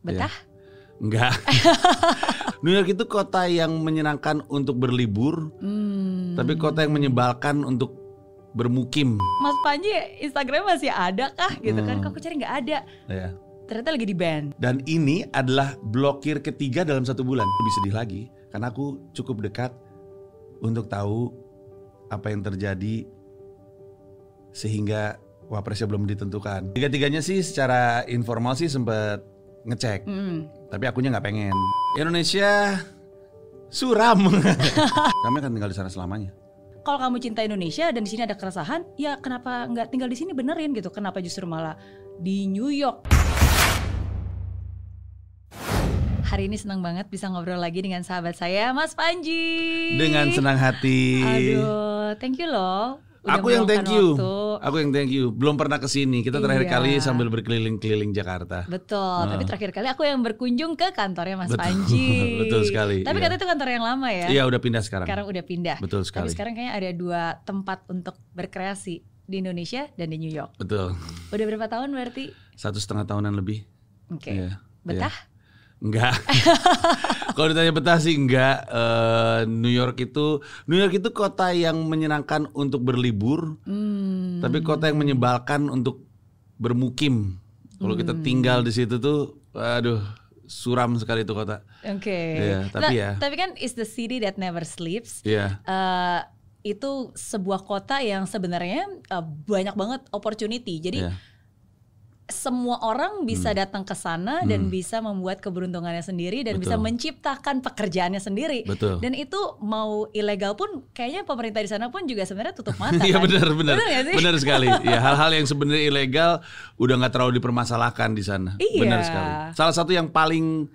Betah? Enggak. New York itu kota yang menyenangkan untuk berlibur, Hmm. tapi kota yang menyebalkan untuk bermukim. Mas Panji Instagram masih ada kah gitu kan? Hmm. Kok aku cari nggak ada. Ya. Ternyata lagi di band. Dan ini adalah blokir ketiga dalam satu bulan. Lebih sedih lagi, karena aku cukup dekat untuk tahu apa yang terjadi sehingga wapresnya belum ditentukan. Tiga-tiganya sih secara informal sih sempat ngecek, Hmm. tapi akunya nggak pengen. Indonesia suram. Kami akan tinggal di sana selamanya. Kalau kamu cinta Indonesia dan di sini ada keresahan, ya kenapa nggak tinggal di sini benerin gitu? Kenapa justru malah di New York? Hari ini senang banget bisa ngobrol lagi dengan sahabat saya, Mas Panji. Dengan senang hati. Aduh, thank you loh. Udah Aku yang thank you. waktu. Aku yang thank you. Belum pernah ke sini. Kita terakhir Iya. kali sambil berkeliling-keliling Jakarta. Betul, tapi Ah. terakhir kali aku yang berkunjung ke kantornya Mas Betul, Panji. betul sekali, Tapi iya. katanya itu kantor yang lama ya. Iya, udah pindah sekarang. Sekarang udah pindah. Betul Tapi sekali. sekarang kayaknya ada dua tempat untuk berkreasi di Indonesia dan di New York. Betul. Udah berapa tahun berarti? Satu setengah tahunan lebih. Oke. Iya, Betah? Enggak. Kalau ditanya betah sih enggak. Eh, New York itu New York itu kota yang menyenangkan untuk berlibur, Hmm. tapi kota yang menyebalkan untuk bermukim. Kalau kita Hmm. tinggal di situ tuh, aduh, suram sekali itu kota. Oke. Iya, tapi Nah, ya. Tapi kan is the city that never sleeps. Iya. Eh, itu sebuah kota yang sebenarnya eh, banyak banget opportunity. Jadi Iya. Semua orang bisa Hmm. datang ke sana dan bisa membuat keberuntungannya sendiri dan bisa Betul. menciptakan pekerjaannya sendiri. Betul. Dan itu mau ilegal pun kayaknya pemerintah di sana pun juga sebenarnya tutup mata. Iya kan? benar benar Benar benar sekali. Ya hal-hal yang sebenarnya ilegal udah nggak terlalu dipermasalahkan di sana. Iya. Benar sekali. Salah satu yang paling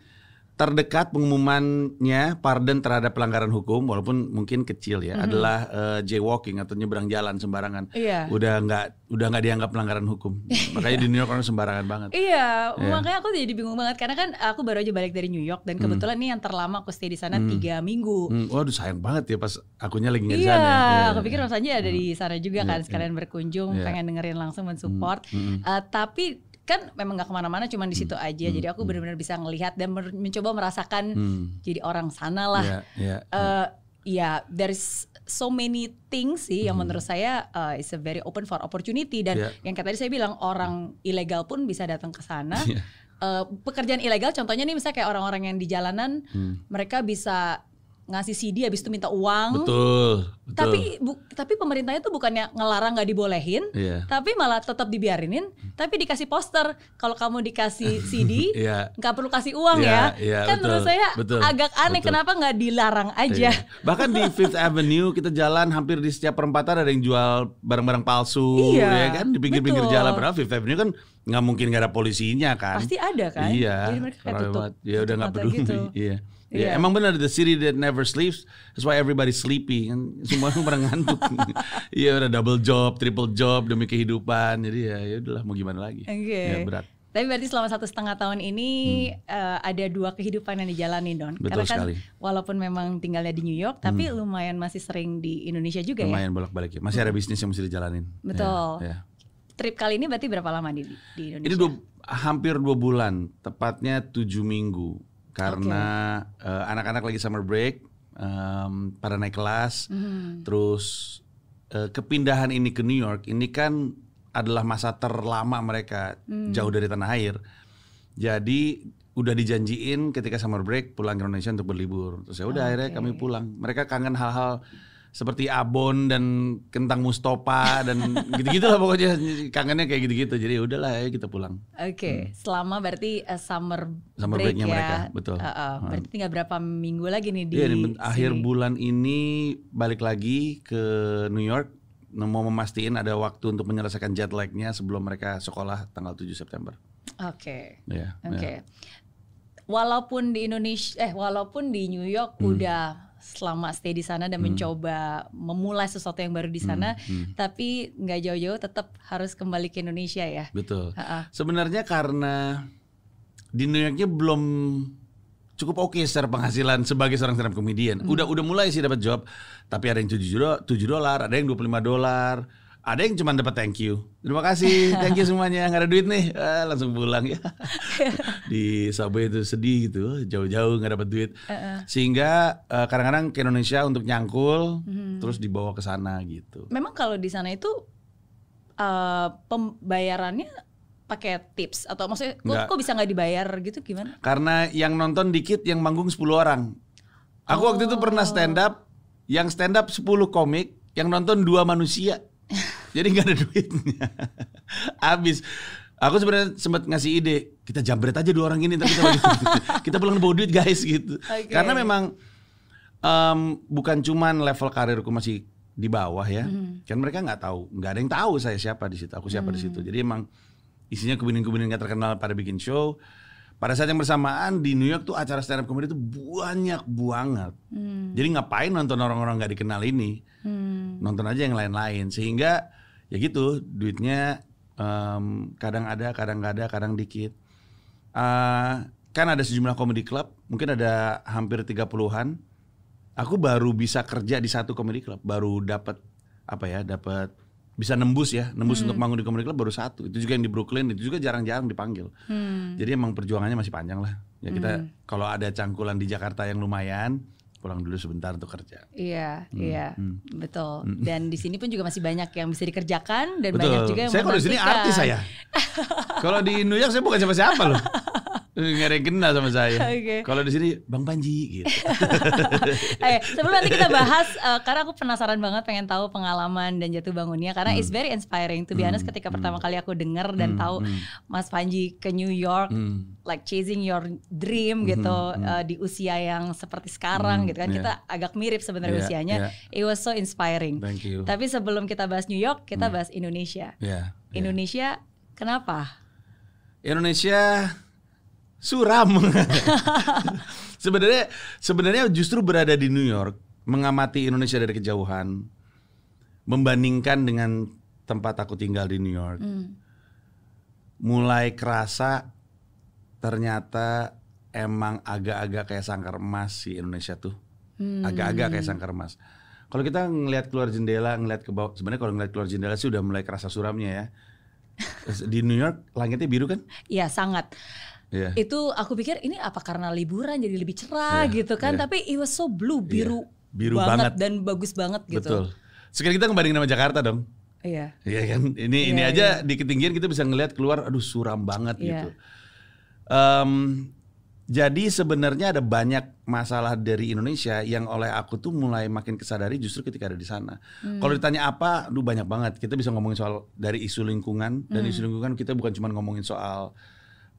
terdekat pengumumannya pardon terhadap pelanggaran hukum walaupun mungkin kecil ya adalah eh, jaywalking atau nyebrang jalan sembarangan. Iya. Udah nggak udah nggak dianggap pelanggaran hukum. Makanya di New York orang sembarangan banget. Iya, Iya. makanya aku jadi bingung banget karena kan aku baru aja balik dari New York dan kebetulan nih yang terlama aku stay di sana tiga minggu. Hmm, waduh sayang banget ya pas akunya lagi nggak di Iya, sana. ya. aku pikir Mas Anji ada di sana juga Iya, kan iya. sekalian berkunjung, Iya. pengen dengerin langsung mensupport. hmm. Eh, tapi kan memang nggak ke mana-mana, cuma di situ aja. Jadi aku benar-benar bisa ngelihat dan mencoba merasakan Hmm. jadi orang sana lah. Iya, iya. Eh, ya, there's so many things sih Hmm. yang menurut saya uh, is a very open for opportunity dan Iya. yang kayak tadi saya bilang orang ilegal pun bisa datang ke sana. Iya. Eh, pekerjaan ilegal contohnya nih misalnya kayak orang-orang yang di jalanan Hmm. mereka bisa ngasih CD habis itu minta uang. Betul, betul. Tapi bu- tapi pemerintahnya tuh bukannya ngelarang nggak dibolehin, Iya. tapi malah tetap dibiarinin, tapi dikasih poster. Kalau kamu dikasih CD, Iya. nggak perlu kasih uang Iya, ya. iya, kan menurut betul, saya betul, agak aneh betul. kenapa nggak dilarang aja. Iya. Bahkan di Fifth Avenue kita jalan hampir di setiap perempatan ada yang jual barang-barang palsu, Iya, ya kan di pinggir-pinggir jalan. Padahal Fifth Avenue kan nggak mungkin nggak ada polisinya kan? Pasti ada kan? Iya. Jadi mereka kayak tutup. Ya udah nggak peduli. gitu. Iya. Ya, emang benar the city that never sleeps. That's why everybody sleepy kan. Semua orang pada ngantuk. Iya udah double job, triple job demi kehidupan. Jadi ya ya udahlah mau gimana lagi. Oke. Ya berat. Tapi berarti selama satu setengah tahun ini eh, ada dua kehidupan yang dijalani Don. Hmm. Betul Karena kan sekali. walaupun memang tinggalnya di New York, tapi lumayan masih sering di Indonesia juga ya. Lumayan bolak-balik ya. Masih ada bisnis yang mesti dijalanin. Betul. Ya, ya. Trip kali ini berarti berapa lama di, di Indonesia? Ini dua, hampir dua bulan, tepatnya tujuh minggu, karena eh, anak-anak lagi summer break, em, pada naik kelas, Mhm. terus eh, kepindahan ini ke New York ini kan adalah masa terlama mereka Hmm. jauh dari tanah air, jadi udah dijanjiin ketika summer break pulang ke Indonesia untuk berlibur, terus ya udah akhirnya Oke. kami pulang. Mereka kangen hal-hal seperti abon dan kentang mustopa dan gitu-gitu lah pokoknya kangennya kayak gitu-gitu jadi ya udahlah ya kita pulang Oke, selama berarti eh, summer, Summer break breaknya ya. mereka, betul. Uh, uh, berarti tinggal berapa minggu lagi nih di Iya, di ben- akhir sini? bulan ini balik lagi ke New York mau memastikan ada waktu untuk menyelesaikan jet lagnya sebelum mereka sekolah tanggal 7 September. Oke. Ya, Oke. Walaupun di Indonesia eh walaupun di New York Hmm. udah selama stay di sana dan mencoba memulai sesuatu yang baru di sana, hmm. tapi nggak jauh-jauh tetap harus kembali ke Indonesia ya. Betul. Ha-ha. Sebenarnya karena di New Yorknya belum cukup oke secara penghasilan sebagai seorang stand up comedian. Udah udah mulai sih dapat job, tapi ada yang 7 dolar, 7 dolar, ada yang 25 dolar, ada yang cuma dapat thank you. Terima kasih, thank you semuanya. Nggak ada duit nih, ah, langsung pulang ya. Di subway itu sedih gitu, jauh-jauh nggak dapat duit. Sehingga eh, kadang-kadang ke Indonesia untuk nyangkul, Hmm. terus dibawa ke sana gitu. Memang kalau di sana itu eh, pembayarannya pakai tips atau maksudnya kok, kok bisa nggak dibayar gitu gimana? Karena yang nonton dikit, yang manggung 10 orang. Aku waktu itu pernah stand up, yang stand up 10 komik, yang nonton dua manusia. Jadi nggak ada duitnya. Habis. Aku sebenarnya sempat ngasih ide, kita jambret aja dua orang ini, tapi kita, bagi- kita pulang bawa duit guys gitu. Oke. Karena memang em, bukan cuman level karirku masih di bawah ya, kan mereka nggak tahu, nggak ada yang tahu saya siapa di situ, aku siapa di situ. Jadi emang isinya kubinin-kubinin nggak terkenal pada bikin show. Pada saat yang bersamaan di New York tuh acara stand up comedy itu banyak banget. Jadi ngapain nonton orang-orang nggak dikenal ini? Hmm. Nonton aja yang lain-lain. Sehingga ya gitu duitnya em, kadang ada, kadang nggak ada, kadang dikit. Eh, kan ada sejumlah comedy club, mungkin ada hampir 30-an. Aku baru bisa kerja di satu comedy club, baru dapat apa ya, dapat bisa nembus ya, nembus untuk manggung di comedy club baru satu. Itu juga yang di Brooklyn, itu juga jarang-jarang dipanggil. Hmm. Jadi emang perjuangannya masih panjang lah. Ya kita kalau ada cangkulan di Jakarta yang lumayan, pulang dulu sebentar untuk kerja. Iya, iya, hmm. betul. Dan di sini pun juga masih banyak yang bisa dikerjakan dan banyak juga yang Saya kalau di sini artis saya. kalau di New York saya bukan siapa-siapa loh. Nggak ada yang kenal sama saya. Oke. Kalau di sini Bang Panji gitu. Eh, sebelum nanti kita bahas, eh, karena aku penasaran banget pengen tahu pengalaman dan jatuh bangunnya karena Hmm. it's very inspiring. To be honest, ketika pertama kali aku dengar dan tahu Mas Panji ke New York, Hmm. like chasing your dream gitu eh, di usia yang seperti sekarang gitu kan, yeah. kita agak mirip sebenarnya Yeah, usianya. yeah. It was so inspiring. Thank you. Tapi sebelum kita bahas New York, kita bahas Indonesia. Ya. Indonesia, kenapa? Indonesia suram. sebenarnya sebenarnya justru berada di New York, mengamati Indonesia dari kejauhan, membandingkan dengan tempat aku tinggal di New York. Mulai kerasa ternyata emang agak-agak kayak sangkar emas si Indonesia tuh. Agak-agak kayak sangkar emas. Kalau kita ngelihat keluar jendela, ngelihat ke bawah, sebenarnya kalau ngelihat keluar jendela sih udah mulai kerasa suramnya ya. Di New York langitnya biru kan? Iya sangat. Iya. Itu aku pikir ini apa karena liburan jadi lebih cerah Iya, gitu kan? iya. Tapi it was so blue, biru, biru banget. dan bagus banget gitu. Betul. Sekarang kita ngebandingin sama Jakarta dong. Iya. Iya kan? Ini ini Iya, aja di ketinggian kita bisa ngelihat keluar aduh suram banget Iya. gitu. Em, jadi sebenarnya ada banyak masalah dari Indonesia yang oleh aku tuh mulai makin kesadari justru ketika ada di sana. Hmm. Kalau ditanya apa, aduh banyak banget. Kita bisa ngomongin soal dari isu lingkungan dan Hmm. isu lingkungan kita bukan cuma ngomongin soal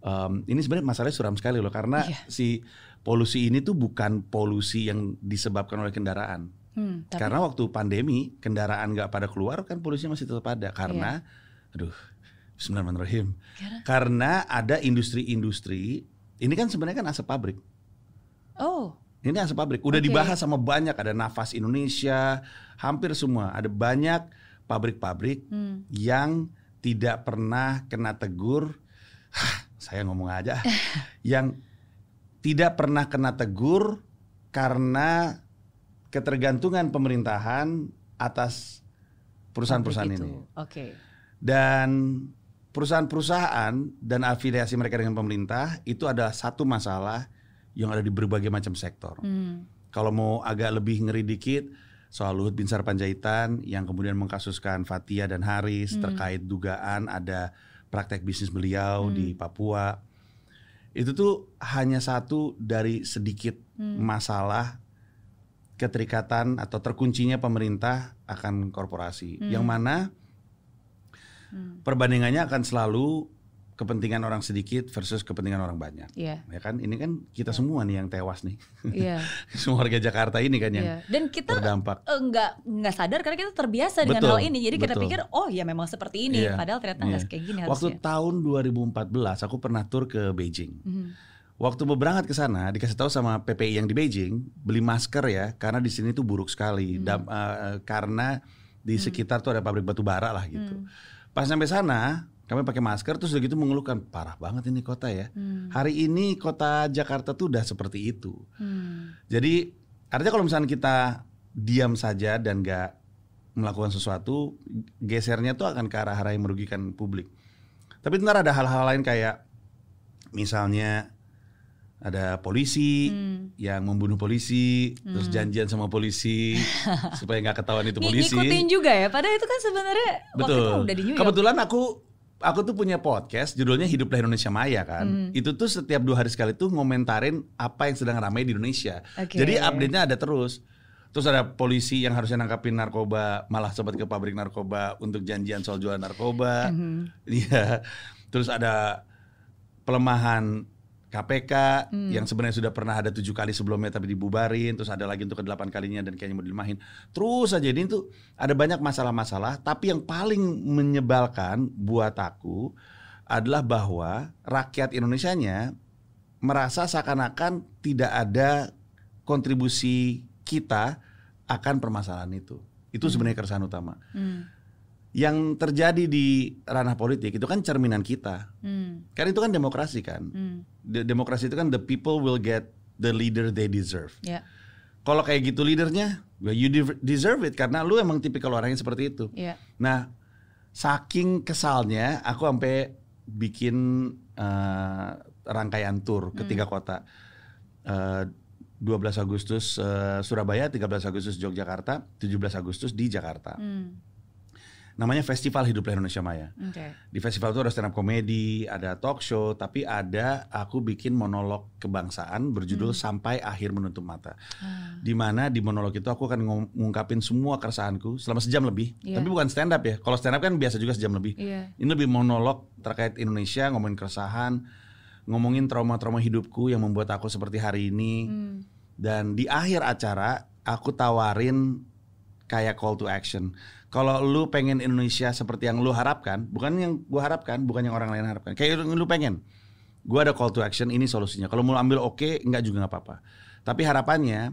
em, ini sebenarnya masalahnya suram sekali loh karena Iya. si polusi ini tuh bukan polusi yang disebabkan oleh kendaraan. Hmm, tapi Karena waktu pandemi kendaraan nggak pada keluar kan polusinya masih tetap ada karena aduh Bismillahirrahmanirrahim. Karena? Karena ada industri-industri ini kan sebenarnya kan asap pabrik. oh, Ini asap pabrik. Udah Oke. dibahas sama banyak ada Nafas Indonesia, hampir semua ada banyak pabrik-pabrik hmm, yang tidak pernah kena tegur. Saya ngomong aja. yang tidak pernah kena tegur karena ketergantungan pemerintahan atas perusahaan-perusahaan ini. Oke. Dan perusahaan-perusahaan dan afiliasi mereka dengan pemerintah itu ada satu masalah yang ada di berbagai macam sektor. Hmm, Kalau mau agak lebih ngeri dikit soal Luhut Binsar Panjaitan yang kemudian mengkasuskan Fatia dan Haris terkait dugaan ada praktek bisnis beliau di Papua. Itu tuh hanya satu dari sedikit masalah keterikatan atau terkuncinya pemerintah akan korporasi. Yang mana perbandingannya akan selalu kepentingan orang sedikit versus kepentingan orang banyak. Iya. Ya kan ini kan kita semua nih yang tewas nih. Iya. Semua warga Jakarta ini kan yang Iya. Dan kita terdampak. eh, nggak nggak sadar karena kita terbiasa dengan Betul, hal ini. Jadi kita betul. pikir oh ya memang seperti ini. Iya, Padahal ternyata iya. nggak kayak gini Waktu harusnya. tahun 2014 aku pernah tur ke Beijing. Mhm. Waktu mau berangkat ke sana dikasih tahu sama PPI yang di Beijing beli masker ya karena di sini tuh buruk sekali Dam- eh, karena di sekitar tuh ada pabrik batu bara lah gitu. Pas sampai sana kami pakai masker terus udah gitu mengeluhkan parah banget ini kota ya. Hmm. Hari ini kota Jakarta tuh udah seperti itu. Hmm. Jadi artinya kalau misalnya kita diam saja dan nggak melakukan sesuatu, gesernya tuh akan ke arah-arah yang merugikan publik. Tapi ntar ada hal-hal lain kayak misalnya ada polisi Hmm. yang membunuh polisi, terus janjian sama polisi supaya nggak ketahuan itu polisi. Ngikutin juga ya. Padahal itu kan sebenarnya waktu itu Betul. udah di New York. Kebetulan aku aku tuh punya podcast judulnya Hiduplah Indonesia Maya kan. Hmm. Itu tuh setiap dua hari sekali tuh ngomentarin apa yang sedang ramai di Indonesia. Oke. Jadi update-nya ada terus. Terus ada polisi yang harusnya nangkapin narkoba malah sempat ke pabrik narkoba untuk janjian soal jualan narkoba. Mhm. Iya. Terus ada pelemahan KPK Hmm. yang sebenarnya sudah pernah ada tujuh kali sebelumnya tapi dibubarin, terus ada lagi untuk ke delapan kalinya dan kayaknya mau dilemahin. Terus aja ini tuh ada banyak masalah-masalah, tapi yang paling menyebalkan buat aku adalah bahwa rakyat Indonesianya merasa seakan-akan tidak ada kontribusi kita akan permasalahan itu. Itu sebenarnya keresahan utama. Hmm. Yang terjadi di ranah politik itu kan cerminan kita. Hmm. Kan itu kan demokrasi kan. Hmm. De- demokrasi itu kan the people will get the leader they deserve. Ya. Kalau kayak gitu leadernya, well, you de- deserve it karena lu emang tipikal orang yang seperti itu. Ya. Nah, saking kesalnya aku sampai bikin eh, rangkaian tour ke tiga kota. Eh, 12 Agustus eh, Surabaya, 13 Agustus Yogyakarta, 17 Agustus di Jakarta. Hmm. Namanya Festival Hiduplah Indonesia Maya. Oke. Di festival itu ada stand up comedy, ada talk show, tapi ada aku bikin monolog kebangsaan berjudul Sampai Akhir Menutup Mata. Ah. Di mana di monolog itu aku akan ngungkapin semua keresahanku selama sejam lebih. Iya. Tapi bukan stand up ya. Kalau stand up kan biasa juga sejam lebih. Iya. Ini lebih monolog terkait Indonesia, ngomongin keresahan, ngomongin trauma-trauma hidupku yang membuat aku seperti hari ini. Hmm. Dan di akhir acara aku tawarin kayak call to action. Kalau lu pengen Indonesia seperti yang lu harapkan, bukan yang gua harapkan, bukan yang orang lain harapkan. Kayak yang lu pengen. Gua ada call to action, ini solusinya. Kalau mau ambil oke, enggak juga nggak apa-apa. Tapi harapannya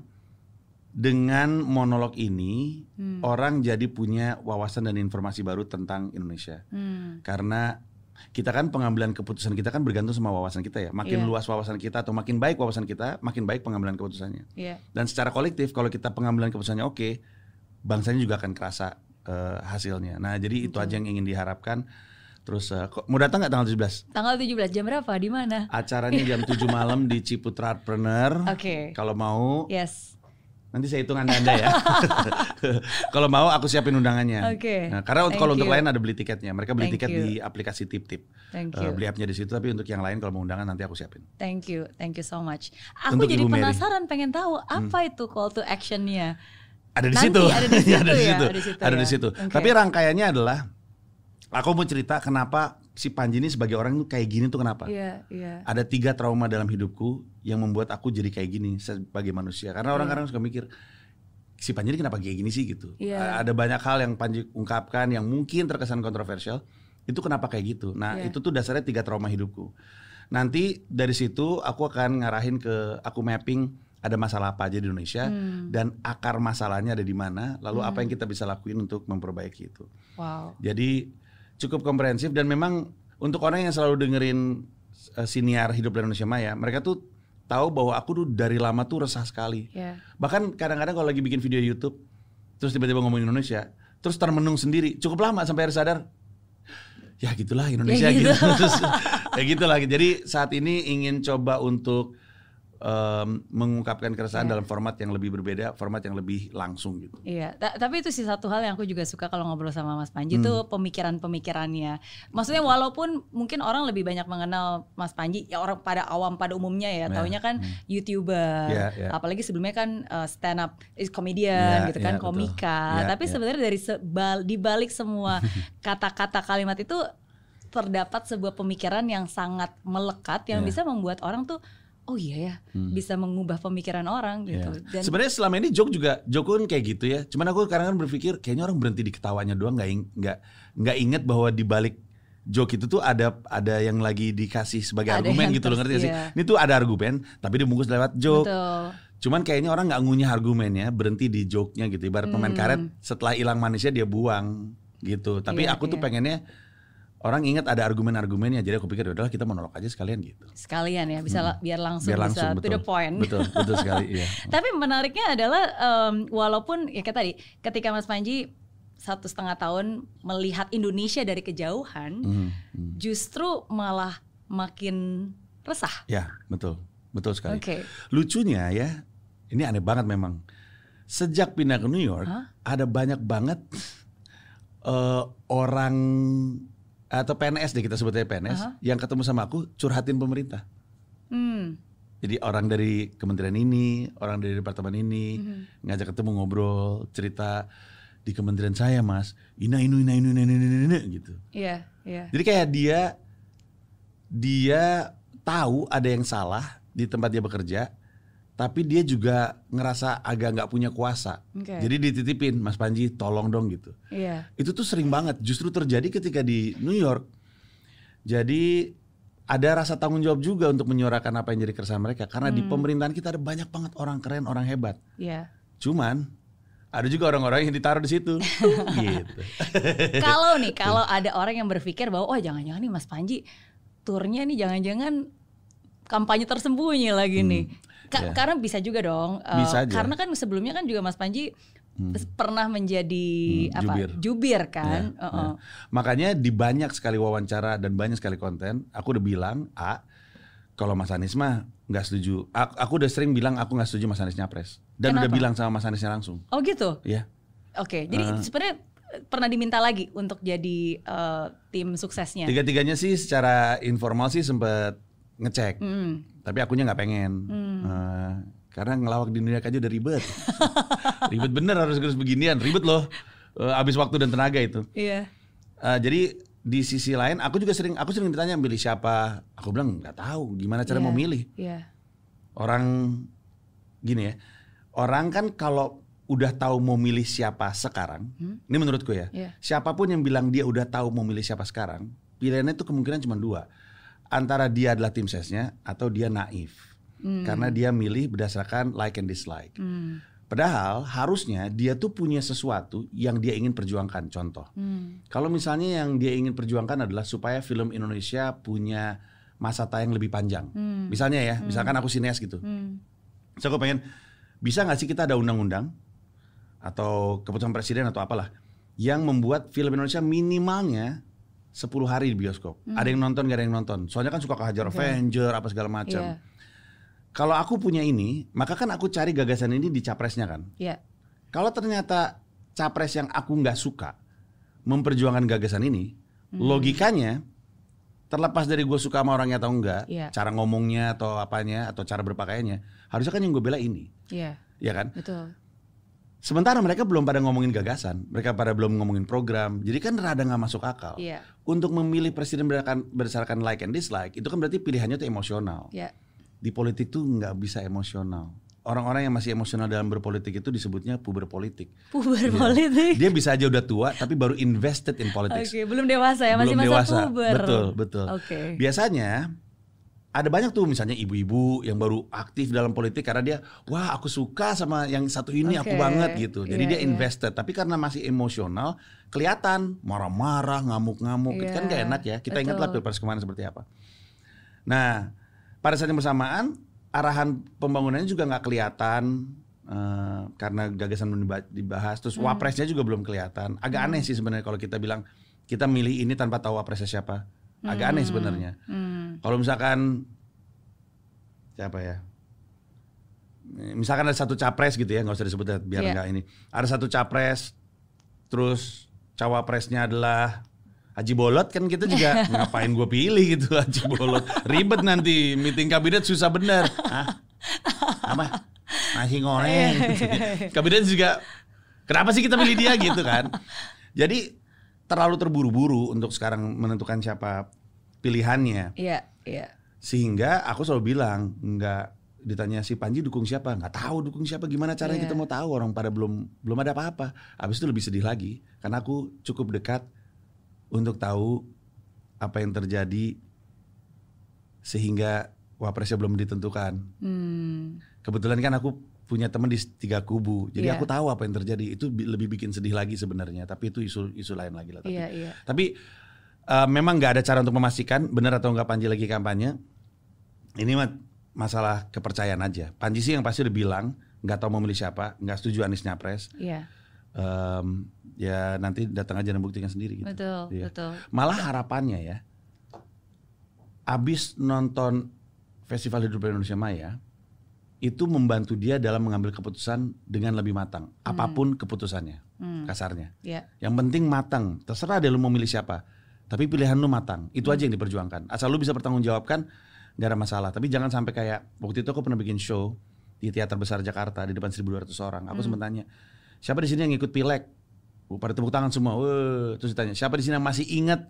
dengan monolog ini Hmm. orang jadi punya wawasan dan informasi baru tentang Indonesia. Hmm. Karena kita kan pengambilan keputusan kita kan bergantung sama wawasan kita ya. Makin Iya. luas wawasan kita atau makin baik wawasan kita, makin baik pengambilan keputusannya. Iya. Dan secara kolektif kalau kita pengambilan keputusannya oke, bangsanya juga akan kerasa eh, hasilnya. Nah, jadi itu Betul. aja yang ingin diharapkan. Terus kok- mau datang nggak tanggal 17? Tanggal 17 jam berapa? Di mana? Acaranya jam 7 malam di Ciputra Artpreneur. Oke. Kalau mau Yes. nanti saya hitung anda-anda ya. kalau mau aku siapin undangannya. Oke. Nah, karena Thank kalau untuk you. lain ada beli tiketnya. Mereka beli Thank tiket you. di aplikasi Tip-Tip. Thank Eh, you. beli appnya di situ tapi untuk yang lain kalau mau undangan nanti aku siapin. Thank you. Thank you so much. Aku Untuk jadi Ibu Mary. Hmm. penasaran pengen tahu apa itu call to actionnya. Ada di Nanti situ. ada di situ ada di ya, situ. ada di situ Ada ya. di situ. Oke. Tapi rangkaiannya adalah aku mau cerita kenapa si Panji ini sebagai orang itu kayak gini tuh kenapa? Iya, iya. Ada tiga trauma dalam hidupku yang membuat aku jadi kayak gini sebagai manusia. Karena orang kadang suka mikir si Panji ini kenapa kayak gini sih gitu. Iya. Ada banyak hal yang Panji ungkapkan yang mungkin terkesan kontroversial. Itu kenapa kayak gitu? Nah, Iya. itu tuh dasarnya tiga trauma hidupku. Nanti dari situ aku akan ngarahin ke aku mapping ada masalah apa aja di Indonesia Hmm. dan akar masalahnya ada di mana, lalu apa Hmm. yang kita bisa lakuin untuk memperbaiki itu. Wow. Jadi cukup komprehensif dan memang untuk orang yang selalu dengerin uh, siniar hidup di Indonesia Maya, mereka tuh tahu bahwa aku tuh dari lama tuh resah sekali. Ya. Bahkan kadang-kadang kalau lagi bikin video YouTube, terus tiba-tiba ngomongin Indonesia, terus termenung sendiri, cukup lama sampai harus sadar, ya gitulah Indonesia Ya gitu. gitu. Ya gitulah. Jadi saat ini ingin coba untuk em, mengungkapkan keresahan Ya. dalam format yang lebih berbeda, format yang lebih langsung gitu. Iya, ta- tapi itu sih satu hal yang aku juga suka kalau ngobrol sama Mas Panji Hmm. tuh pemikiran-pemikirannya. Maksudnya walaupun mungkin orang lebih banyak mengenal Mas Panji, ya orang pada awam pada umumnya ya, Ya, taunya kan youtuber, Ya, ya. apalagi sebelumnya kan uh, stand up is comedian Ya, gitu kan, ya, betul. komika. Ya, tapi ya. sebenarnya dari sebal, di balik semua kata-kata kalimat itu terdapat sebuah pemikiran yang sangat melekat yang Ya. bisa membuat orang tuh oh iya ya, bisa mengubah pemikiran orang gitu. Ya. Dan Sebenarnya selama ini joke juga, joke kan kayak gitu ya. Cuman aku kadang kan berpikir kayaknya orang berhenti di ketawanya doang, nggak nggak nggak inget bahwa di balik joke itu tuh ada ada yang lagi dikasih sebagai Ada argumen gitu loh ngerti gak sih? iya. Ini tuh ada argumen, tapi dibungkus lewat joke. betul. Cuman kayaknya orang nggak ngunyah argumennya, berhenti di joke-nya gitu. Ibarat pemain Hmm. karet setelah hilang manisnya dia buang gitu. Tapi Iya, aku tuh iya. pengennya orang ingat ada argumen-argumennya. Jadi aku pikir "Ya udahlah kita monolog aja sekalian gitu. sekalian ya bisa la- biar langsung, Hmm. Biar langsung bisa betul. to the point. Betul, betul sekali. Iya. Tapi menariknya adalah em, walaupun ya kayak tadi ketika Mas Panji satu setengah tahun melihat Indonesia dari kejauhan, Hmm, hmm. justru malah makin resah. Ya, betul. Betul sekali. Oke. Lucunya ya, ini aneh banget memang. Sejak pindah ke New York, Hah? ada banyak banget eh, orang atau PNS deh kita sebutnya PNS Aha. yang ketemu sama aku curhatin pemerintah. Hmm. Jadi orang dari kementerian ini, orang dari departemen ini Mhm. ngajak ketemu ngobrol, cerita di kementerian saya mas, ina inu ina inu ina inu ina inu gitu. Iya, iya. Jadi kayak dia dia tahu ada yang salah di tempat dia bekerja, tapi dia juga ngerasa agak nggak punya kuasa. Oke. Jadi dititipin, Mas Panji tolong dong gitu. Iya. Itu tuh sering banget, justru terjadi ketika di New York. Jadi ada rasa tanggung jawab juga untuk menyuarakan apa yang jadi keresahan mereka, karena di Hmm. pemerintahan kita ada banyak banget orang keren, orang hebat. Iya. Cuman ada juga orang-orang yang ditaruh di situ, gitu. kalau nih, kalau ada orang yang berpikir bahwa oh jangan-jangan nih Mas Panji turnya nih jangan-jangan kampanye tersembunyi lagi nih. Ka- ya. Karena bisa juga dong. eh, Bisa aja. Karena kan sebelumnya kan juga Mas Panji Hmm. pernah menjadi Hmm, apa? jubir. Jubir kan. Ya, Heeh. ya. Makanya di banyak sekali wawancara dan banyak sekali konten, aku udah bilang, A, kalau Mas Anies mah nggak setuju. A- Aku, udah sering bilang aku nggak setuju Mas Anies nyapres. Dan udah Kenapa? bilang sama Mas Aniesnya langsung. Oh gitu. Ya, Oke. Jadi Eh. sebenarnya pernah diminta lagi untuk jadi eh, tim suksesnya. tiga-tiganya sih secara informal sih sempet ngecek. Hmm. Tapi akunya nggak pengen. Eh, karena ngelawak di York aja udah ribet. ribet bener harus harus beginian. Ribet loh. Eh, abis waktu dan tenaga itu. Iya. Eh, jadi di sisi lain, aku juga sering, aku sering ditanya milih siapa. Aku bilang nggak tahu gimana cara Iya. mau milih. Iya. Orang gini ya, orang kan kalau udah tahu mau milih siapa sekarang, Hmm. ini menurutku ya, Iya. siapa pun yang bilang dia udah tahu mau milih siapa sekarang, pilihannya itu kemungkinan cuma dua, antara dia adalah tim sesnya atau dia naif, Hmm. karena dia milih berdasarkan like and dislike. Hmm. Padahal harusnya dia tuh punya sesuatu yang dia ingin perjuangkan. Contoh, Hmm. kalau misalnya yang dia ingin perjuangkan adalah supaya film Indonesia punya masa tayang lebih panjang. Hmm. Misalnya ya, misalkan aku sineas gitu. Hmm. So aku pengen bisa nggak sih kita ada undang-undang atau keputusan presiden atau apalah yang membuat film Indonesia minimalnya 10 hari di bioskop. Ada yang nonton gak ada yang nonton. Soalnya kan suka kehajar Hmm. Oke. Avenger apa segala macam. Iya. Kalau aku punya ini, maka kan aku cari gagasan ini di capresnya kan. Iya. Kalau ternyata capres yang aku nggak suka memperjuangkan gagasan ini, Hmm. logikanya terlepas dari gue suka sama orangnya atau enggak, Iya. cara ngomongnya atau apanya atau cara berpakaiannya, harusnya kan yang gue bela ini, Iya. ya kan? Betul. Sementara mereka belum pada ngomongin gagasan, mereka pada belum ngomongin program, jadi kan rada nggak masuk akal. Iya. Untuk memilih presiden berdasarkan, berdasarkan like and dislike, itu kan berarti pilihannya tuh emosional. Iya. Di politik tuh nggak bisa emosional. Orang-orang yang masih emosional dalam berpolitik itu disebutnya puber politik. Puber Iya. politik. Dia bisa aja udah tua tapi baru invested in Oke, politics. belum dewasa ya, masih Belum masa dewasa. puber. Betul, betul. Oke. Biasanya ada banyak tuh misalnya ibu-ibu yang baru aktif dalam politik karena dia wah aku suka sama yang satu ini aku Oke. banget gitu. Jadi Iya, dia iya. invested tapi karena masih emosional kelihatan marah-marah, ngamuk-ngamuk. Itu kan Iya, gak enak ya. Kita ingatlah pilpres kemarin seperti apa. Nah, pada saat yang bersamaan arahan pembangunannya juga nggak kelihatan eh, karena gagasan dibahas. Terus Hmm. wapresnya juga belum kelihatan. Agak aneh sih sebenarnya kalau kita bilang kita milih ini tanpa tahu wapresnya siapa. Agak aneh sebenarnya. Hmm. Kalau misalkan siapa ya? Misalkan ada satu capres gitu ya, nggak usah disebut ya, biar Iya. nggak ini. Ada satu capres, terus cawapresnya adalah Haji Bolot kan kita juga ngapain gue pilih gitu Haji Bolot. Ribet nanti meeting kabinet susah bener. Hah? Apa? Nasi goreng. kabinet juga kenapa sih kita pilih dia gitu kan? Jadi terlalu terburu-buru untuk sekarang menentukan siapa pilihannya Iya, iya. sehingga aku selalu bilang nggak ditanya si Panji dukung siapa nggak tahu dukung siapa gimana caranya Iya. kita mau tahu orang pada belum belum ada apa-apa habis itu lebih sedih lagi karena aku cukup dekat untuk tahu apa yang terjadi sehingga wapresnya belum ditentukan Hmm. kebetulan kan aku punya teman di tiga kubu jadi Iya. aku tahu apa yang terjadi itu bi- lebih bikin sedih lagi sebenarnya tapi itu isu isu lain lagi lah tapi Iya, iya. tapi eh, memang nggak ada cara untuk memastikan benar atau nggak Panji lagi kampanye. Ini mah masalah kepercayaan aja. Panji sih yang pasti udah bilang nggak tahu mau milih siapa, nggak setuju Anies nyapres. Iya. em, ya nanti datang aja dan buktikan sendiri gitu. Betul, Iya. betul. Malah harapannya ya, abis nonton Festival Hidup Indonesia Maya, itu membantu dia dalam mengambil keputusan dengan lebih matang, apa pun keputusannya, Hmm. kasarnya. Ya. Yang penting matang, terserah deh lu mau milih siapa, tapi pilihan lu matang, itu aja yang diperjuangkan. Asal lu bisa bertanggungjawabkan, nggak ada masalah. Tapi jangan sampai kayak waktu itu aku pernah bikin show di teater besar Jakarta di depan 1.200 orang. Aku sempat tanya, siapa di sini yang ikut pileg? Uh, Pada tepuk tangan semua. Weh. Terus ditanya, siapa di sini yang masih ingat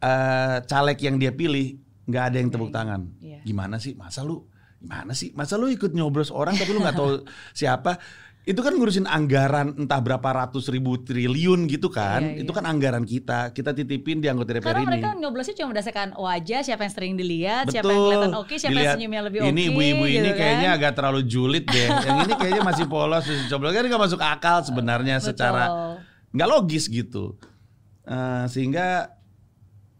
eh caleg yang dia pilih? Nggak ada yang tepuk tangan. Iya. Gimana sih? Masa lu? Gimana sih? Masa lu ikut nyoblos orang tapi lu nggak tahu siapa? Itu kan ngurusin anggaran entah berapa ratus ribu triliun gitu kan? Iya, Itu iya. kan anggaran kita. Kita titipin di anggota DPR Karena ini. mereka nyoblosnya cuma berdasarkan wajah, siapa yang sering dilihat, Betul. siapa yang kelihatan oke, siapa yang Dilihat, senyumnya lebih oke. Ini ibu-ibu gitu ini kan. kayaknya agak terlalu julid deh. yang ini kayaknya masih polos terus dicoblos kan nggak masuk akal sebenarnya secara Betul. nggak logis gitu. Eh, sehingga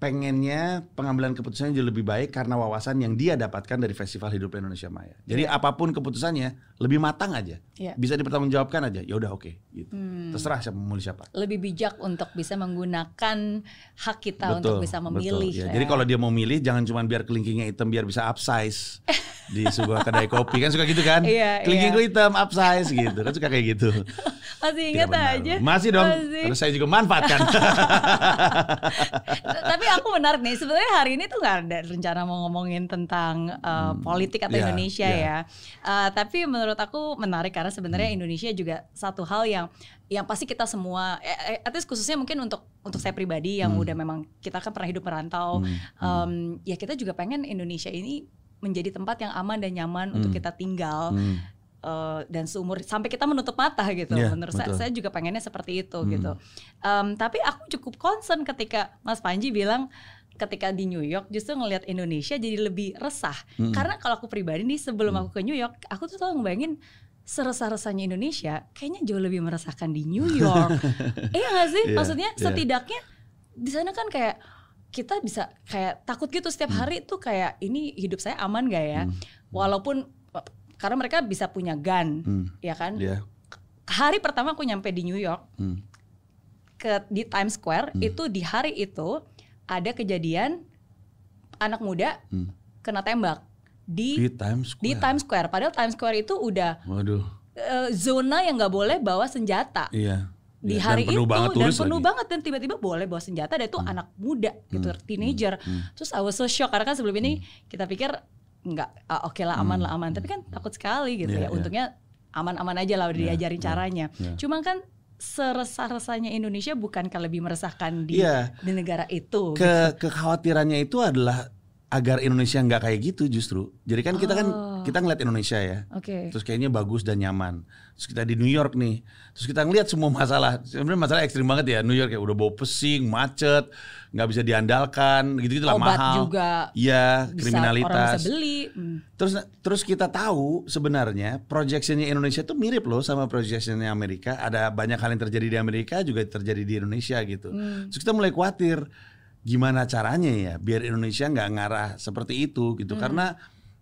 pengennya pengambilan keputusannya jadi lebih baik karena wawasan yang dia dapatkan dari Festival Hidup Indonesia Maya. Jadi apa pun keputusannya lebih matang aja, Iya. bisa dipertanggungjawabkan aja. Ya udah oke, gitu. Hmm. Terserah siapa mau milih siapa. lebih bijak untuk bisa menggunakan hak kita untuk bisa memilih. betul. Ya, ya. Jadi kalau dia mau milih jangan cuma biar kelingkingnya hitam biar bisa upsize di sebuah kedai kopi kan suka gitu kan? Iya, Kelingking gue hitam upsize gitu. Kan suka kayak gitu. masih ingat benar. aja. Masih dong. Masih. Harus saya juga manfaatkan. Tapi aku menarik nih. Sebenarnya hari ini tuh nggak ada rencana mau ngomongin tentang uh, politik atau Iya, Indonesia iya. ya. Uh, tapi menurut aku menarik karena sebenarnya Indonesia juga satu hal yang yang pasti kita semua, eh, eh, at least khususnya mungkin untuk untuk saya pribadi yang udah memang kita kan pernah hidup merantau, Hmm, um, ya kita juga pengen Indonesia ini menjadi tempat yang aman dan nyaman untuk kita tinggal. Hmm. eh, dan seumur sampai kita menutup mata gitu. Iya, Menurut saya, betul. saya juga pengennya seperti itu Hmm. gitu. Em, tapi aku cukup concern ketika Mas Panji bilang ketika di New York justru ngelihat Indonesia jadi lebih resah. Hmm. Karena kalau aku pribadi nih sebelum aku ke New York, aku tuh selalu ngebayangin seresah-resahnya Indonesia kayaknya jauh lebih meresahkan di New York. iya gak sih? Iya, Maksudnya iya. setidaknya di sana kan kayak kita bisa kayak takut gitu setiap Hmm. hari tuh kayak ini hidup saya aman gak ya? Walaupun karena mereka bisa punya gun, Hmm. ya kan? Iya. Hari pertama aku nyampe di New York Hmm. ke di Times Square itu di hari itu ada kejadian anak muda Hmm. kena tembak Di di Times Square. di Times Square. Padahal Times Square itu udah Waduh. eh, zona yang nggak boleh bawa senjata. Iya. Di Iya, hari dan penuh itu banget dan penuh lagi. Hmm. banget dan tiba-tiba boleh bawa senjata dan itu anak muda gitu, teenager. Terus I was so shocked karena kan sebelum Hmm. ini kita pikir nggak ah, oke lah aman lah aman, tapi kan takut sekali gitu ya. Iya, iya. Untungnya aman-aman aja lah udah Iya, diajarin iya, caranya. iya. Cuma kan seresah-resahnya Indonesia bukankah lebih meresahkan di Iya. di negara itu? gitu? Ke kekhawatirannya itu adalah agar Indonesia nggak kayak gitu justru. Jadi kan kita kan Oh. kita ngeliat Indonesia ya. Oke. Terus kayaknya bagus dan nyaman. Terus kita di New York nih. Terus kita ngeliat semua masalah. Sebenarnya masalah ekstrim banget ya. New York ya udah bau pesing, macet, nggak bisa diandalkan, gitu-gitu lah Obat mahal. juga Iya, bisa orang kriminalitas. bisa beli. Hmm. Terus terus kita tahu sebenarnya projectionnya Indonesia itu mirip loh sama projectionnya Amerika. Ada banyak hal yang terjadi di Amerika juga terjadi di Indonesia gitu. Hmm. Terus kita mulai khawatir gimana caranya ya biar Indonesia nggak ngarah seperti itu gitu. Hmm. Karena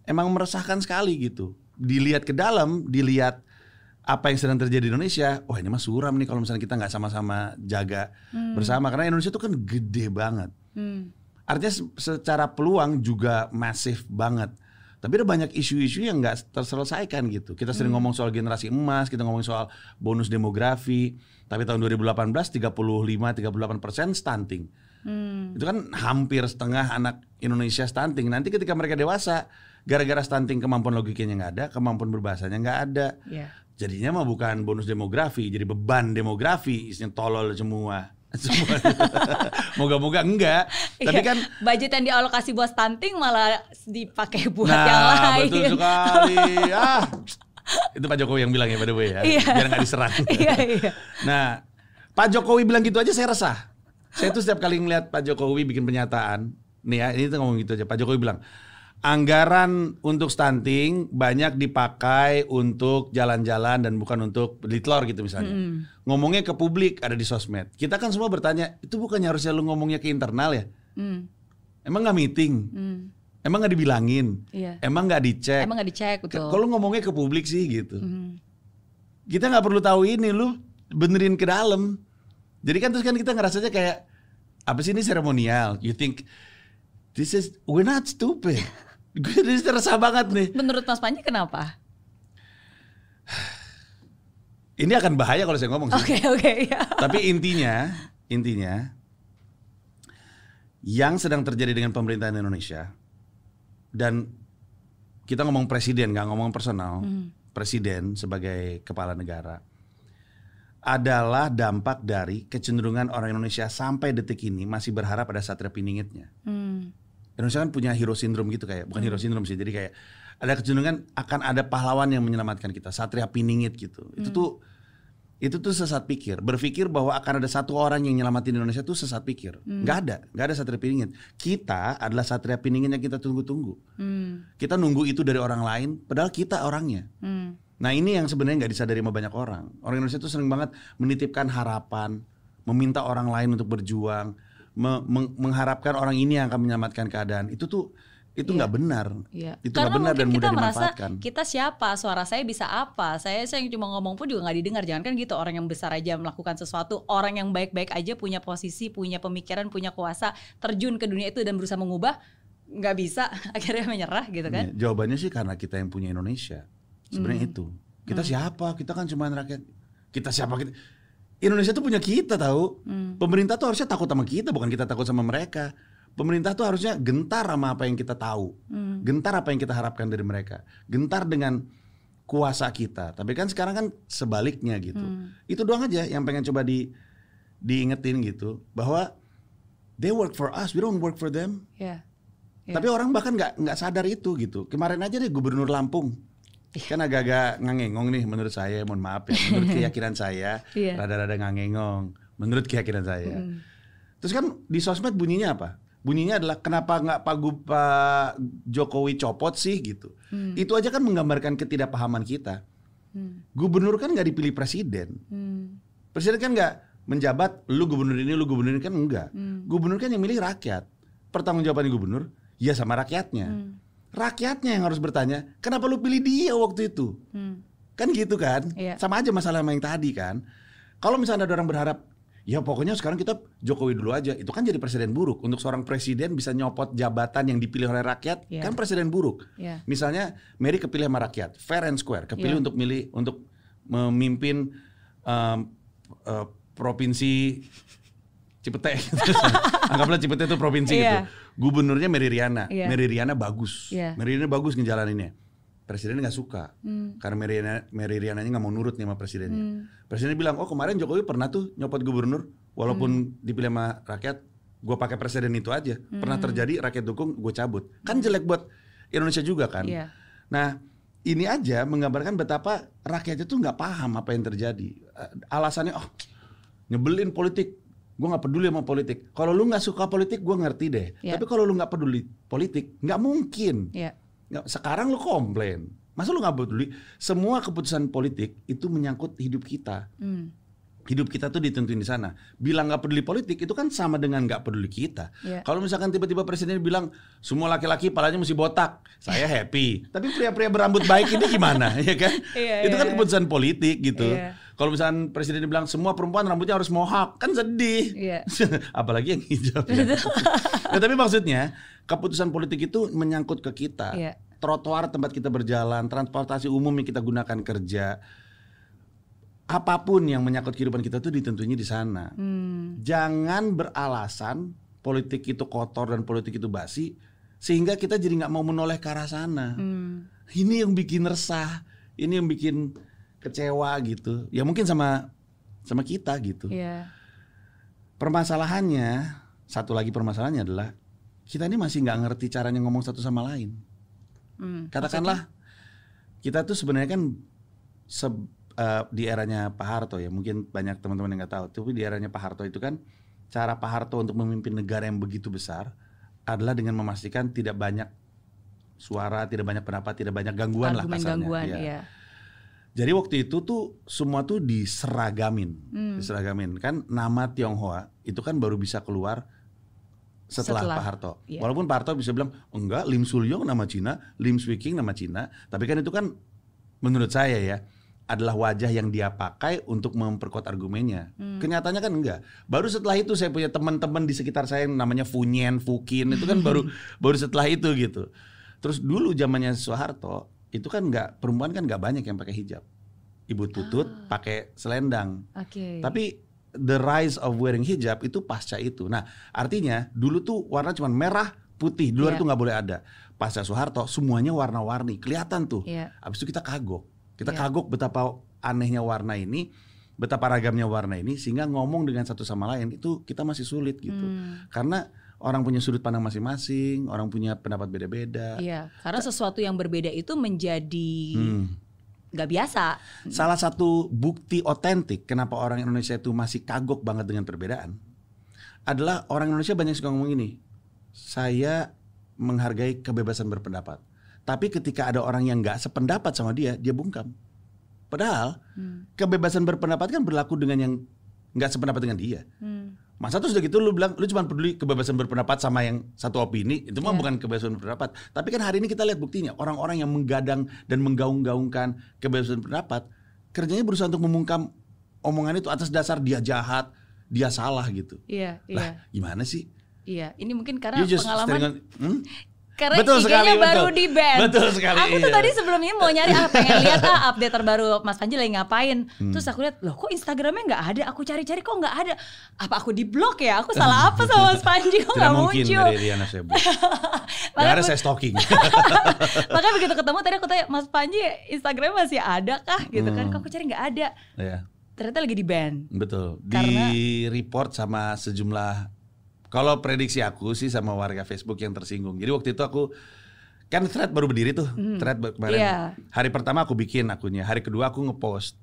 emang meresahkan sekali gitu. Dilihat ke dalam, dilihat apa yang sedang terjadi di Indonesia, wah ini mah suram nih kalau misalnya kita nggak sama-sama jaga bersama karena Indonesia itu kan gede banget. Hmm. Artinya se- secara peluang juga masif banget. Tapi ada banyak isu-isu yang nggak terselesaikan gitu. Kita sering ngomong soal generasi emas, kita ngomong soal bonus demografi. Tapi tahun 2018 35-38 persen stunting. Hmm. Itu kan hampir setengah anak Indonesia stunting. Nanti ketika mereka dewasa, gara-gara stunting kemampuan logikanya nggak ada, kemampuan berbahasanya nggak ada. Ya. Jadinya mah bukan bonus demografi, jadi beban demografi, isinya tolol semua. Semua. Moga-moga enggak. Tapi Iya, kan budget yang dialokasi buat stunting malah dipakai buat nah, yang lain. betul sekali. Ah. Itu Pak Jokowi yang bilang ya the way ya. Iya. Biar nggak diserang. Iya, iya. Nah, Pak Jokowi bilang gitu aja saya resah. Saya tuh setiap kali ngeliat Pak Jokowi bikin pernyataan, nih ya, ini tuh ngomong gitu aja. Pak Jokowi bilang, anggaran untuk stunting banyak dipakai untuk jalan-jalan dan bukan untuk beli telur gitu misalnya. Ngomongnya ke publik ada di sosmed. Kita kan semua bertanya, itu bukannya harusnya lu ngomongnya ke internal ya? Hmm. Emang nggak meeting? Hmm. Emang nggak dibilangin? Iya. Emang nggak dicek? Emang nggak dicek betul. Kalau ngomongnya ke publik sih gitu. Hmm. Kita nggak perlu tahu ini lu benerin ke dalam. Jadi kan terus kan kita ngerasanya kayak apa sih ini seremonial? You think this is we're not stupid. Gue ini terasa banget nih. Menurut Mas Panji kenapa? Ini akan bahaya kalau saya ngomong sih. Oke oke ya. Tapi intinya, intinya yang sedang terjadi dengan pemerintahan Indonesia dan kita ngomong presiden, nggak ngomong personal, presiden sebagai kepala negara adalah dampak dari kecenderungan orang Indonesia sampai detik ini masih berharap ada satria piningitnya. Hmm. Indonesia kan punya hero syndrome gitu kayak, bukan hero syndrome sih, jadi kayak ada kecenderungan akan ada pahlawan yang menyelamatkan kita, satria piningit gitu. Itu tuh itu tuh sesat pikir. Berpikir bahwa akan ada satu orang yang nyelamatin Indonesia tuh sesat pikir. Nggak ada, nggak ada satria piningit. Kita adalah satria piningit yang kita tunggu-tunggu. Hmm. Kita nunggu itu dari orang lain, padahal kita orangnya. Hmm. Nah ini yang sebenarnya nggak disadari sama banyak orang. Orang Indonesia tuh sering banget menitipkan harapan, meminta orang lain untuk berjuang, me- meng- mengharapkan orang ini yang akan menyelamatkan keadaan. Itu tuh itu nggak benar. Iya. Itu nggak benar mungkin dan mudah kita merasa dimanfaatkan. kita siapa, suara saya bisa apa? Saya saya yang cuma ngomong pun juga nggak didengar. Jangan kan gitu orang yang besar aja melakukan sesuatu, orang yang baik-baik aja punya posisi, punya pemikiran, punya kuasa, terjun ke dunia itu dan berusaha mengubah, nggak bisa, akhirnya menyerah gitu kan? Iya, jawabannya sih karena kita yang punya Indonesia. Sebenarnya Hmm. itu. Kita siapa? Kita kan cuma rakyat. Kita siapa? Kita Indonesia tuh punya kita tahu. Hmm. Pemerintah tuh harusnya takut sama kita, bukan kita takut sama mereka. Pemerintah tuh harusnya gentar sama apa yang kita tahu. Hmm. Gentar apa yang kita harapkan dari mereka. Gentar dengan kuasa kita. Tapi kan sekarang kan sebaliknya gitu. Hmm. Itu doang aja yang pengen coba di diingetin gitu bahwa they work for us, we don't work for them. Ya. Ya. Tapi orang bahkan nggak nggak sadar itu gitu. Kemarin aja deh Gubernur Lampung. Kan agak-agak ngangengong nih menurut saya. Mohon maaf ya, menurut keyakinan saya Iya. rada-rada ngangengong. Menurut keyakinan saya. Hmm. Terus kan di sosmed bunyinya apa? Bunyinya adalah kenapa nggak Pak, Gu- Pak Jokowi copot sih gitu. Hmm. Itu aja kan menggambarkan ketidakpahaman kita. Hmm. Gubernur kan nggak dipilih presiden. Hmm. Presiden kan nggak menjabat lu gubernur ini, lu gubernur ini kan enggak. Hmm. Gubernur kan yang milih rakyat. Pertanggungjawaban gubernur ya sama rakyatnya. Hmm. Rakyatnya yang harus bertanya, kenapa lu pilih dia waktu itu? Hmm. Kan gitu kan? Iya. Sama aja masalah sama yang tadi kan. Kalau misalnya ada orang berharap, ya pokoknya sekarang kita Jokowi dulu aja. Itu kan jadi presiden buruk. Untuk seorang presiden bisa nyopot jabatan yang dipilih oleh rakyat, Iya. kan presiden buruk. Ya. Misalnya Mary kepilih sama rakyat, fair and square, kepilih Iya. untuk milih untuk memimpin um, uh, provinsi Cipete. Anggaplah Cipete itu provinsi Iya. gitu. Gubernurnya Mary Riana. Iya. Mary Riana bagus. Iya. Mary Riana bagus ngejalaninnya. Presiden nggak suka. Hmm. Karena Mary Riana, Mary Riananya nggak mau nurut nih sama presidennya. Hmm. Presiden bilang, oh kemarin Jokowi pernah tuh nyopot gubernur, walaupun Hmm. dipilih sama rakyat, gue pakai presiden itu aja. Pernah terjadi rakyat dukung, gue cabut. Kan jelek buat Indonesia juga kan. Hmm. Iya. Nah ini aja menggambarkan betapa rakyat itu nggak paham apa yang terjadi. Eh, Alasannya, oh nyebelin politik. Gue nggak peduli sama politik. Kalau lu nggak suka politik, gue ngerti deh. Iya. Tapi kalau lu nggak peduli politik, nggak mungkin. Iya. Nggak, sekarang lu komplain. Masa lu nggak peduli? Semua keputusan politik itu menyangkut hidup kita. Hmm. Hidup kita tuh ditentuin di sana. Bilang nggak peduli politik itu kan sama dengan nggak peduli kita. Iya. Kalau misalkan tiba-tiba presiden bilang semua laki-laki palanya mesti botak, saya happy. Tapi pria-pria berambut baik ini gimana, ya kan? Iya, itu iya, kan iya. keputusan politik gitu. Iya. Kalau misalkan presiden bilang semua perempuan rambutnya harus mohawk, kan sedih. Iya. Apalagi yang hijab. Ya. nah, tapi maksudnya keputusan politik itu menyangkut ke kita. Iya. Trotoar tempat kita berjalan, transportasi umum yang kita gunakan kerja, apa pun yang menyangkut kehidupan kita itu ditentunya di sana. Hmm. Jangan beralasan politik itu kotor dan politik itu basi sehingga kita jadi nggak mau menoleh ke arah sana. Hmm. Ini yang bikin resah, ini yang bikin kecewa gitu. Ya mungkin sama sama kita gitu. Iya. Permasalahannya satu lagi permasalahannya adalah kita ini masih nggak ngerti caranya ngomong satu sama lain. Hmm. Katakanlah kita tuh sebenarnya kan se- eh, di eranya Pak Harto ya mungkin banyak teman-teman yang nggak tahu. Tapi di eranya Pak Harto itu kan cara Pak Harto untuk memimpin negara yang begitu besar adalah dengan memastikan tidak banyak suara, tidak banyak pendapat, tidak banyak gangguan lah Argumen kasarnya. gangguan, Iya. iya. Jadi waktu itu tuh semua tuh diseragamin, Hmm. diseragamin. Kan nama Tionghoa itu kan baru bisa keluar setelah, Setelah, Pak Harto. iya. Walaupun Pak Harto bisa bilang enggak, Lim Sulyong nama Cina, Lim Swee King nama Cina, tapi kan itu kan menurut saya ya adalah wajah yang dia pakai untuk memperkuat argumennya. Kenyataannya kan enggak. Baru setelah itu saya punya teman-teman di sekitar saya yang namanya Funyen, Fukin itu kan baru baru setelah itu gitu. Terus dulu zamannya Soeharto itu kan enggak perempuan kan enggak banyak yang pakai hijab. Ibu tutut pakai selendang. Oke. Tapi the rise of wearing hijab itu pasca itu. Nah, artinya dulu tuh warna cuma merah, putih, di luar Iya. itu nggak boleh ada. Pasca Soeharto semuanya warna-warni, kelihatan tuh. Iya. Habis itu kita kagok. Kita Iya. kagok betapa anehnya warna ini, betapa ragamnya warna ini sehingga ngomong dengan satu sama lain itu kita masih sulit gitu. Hmm. Karena orang punya sudut pandang masing-masing, orang punya pendapat beda-beda. Iya, karena sesuatu yang berbeda itu menjadi Hmm. nggak biasa. Salah satu bukti otentik kenapa orang Indonesia itu masih kagok banget dengan perbedaan adalah orang Indonesia banyak suka ngomong ini. Saya menghargai kebebasan berpendapat. Tapi ketika ada orang yang nggak sependapat sama dia, dia bungkam. Padahal Hmm. kebebasan berpendapat kan berlaku dengan yang nggak sependapat dengan dia. Hmm. Masa tuh sudah gitu lu bilang lu cuma peduli kebebasan berpendapat sama yang satu opini, itu mah Iya. bukan kebebasan berpendapat. Tapi kan hari ini kita lihat buktinya, orang-orang yang menggadang dan menggaung-gaungkan kebebasan berpendapat, kerjanya berusaha untuk membungkam omongan itu atas dasar dia jahat, dia salah gitu. Iya, iya, Lah, gimana sih? iya. Ini mungkin karena pengalaman on- hmm? Karena Betul IG-nya sekali, baru betul. di ban. Betul sekali, Aku tuh iya. tadi sebelum ini mau nyari ah pengen lihat ah update terbaru Mas Panji lagi ngapain. Hmm. Terus aku lihat loh kok Instagramnya nggak ada. Aku cari-cari kok nggak ada. Apa aku di blok ya? Aku salah apa sama Mas Panji kok Tidak nggak mungkin muncul? dari Riana Sebu. Gak ada saya stalking. Makanya begitu ketemu tadi aku tanya Mas Panji Instagram masih ada kah gitu kan? Hmm. Kok aku cari nggak ada. ya, Ternyata lagi di ban. betul. Karena- Di report sama sejumlah kalau prediksi aku sih sama warga Facebook yang tersinggung. Jadi waktu itu aku kan thread baru berdiri tuh, thread baru kemarin. Iya. Hari pertama aku bikin akunnya, hari kedua aku ngepost.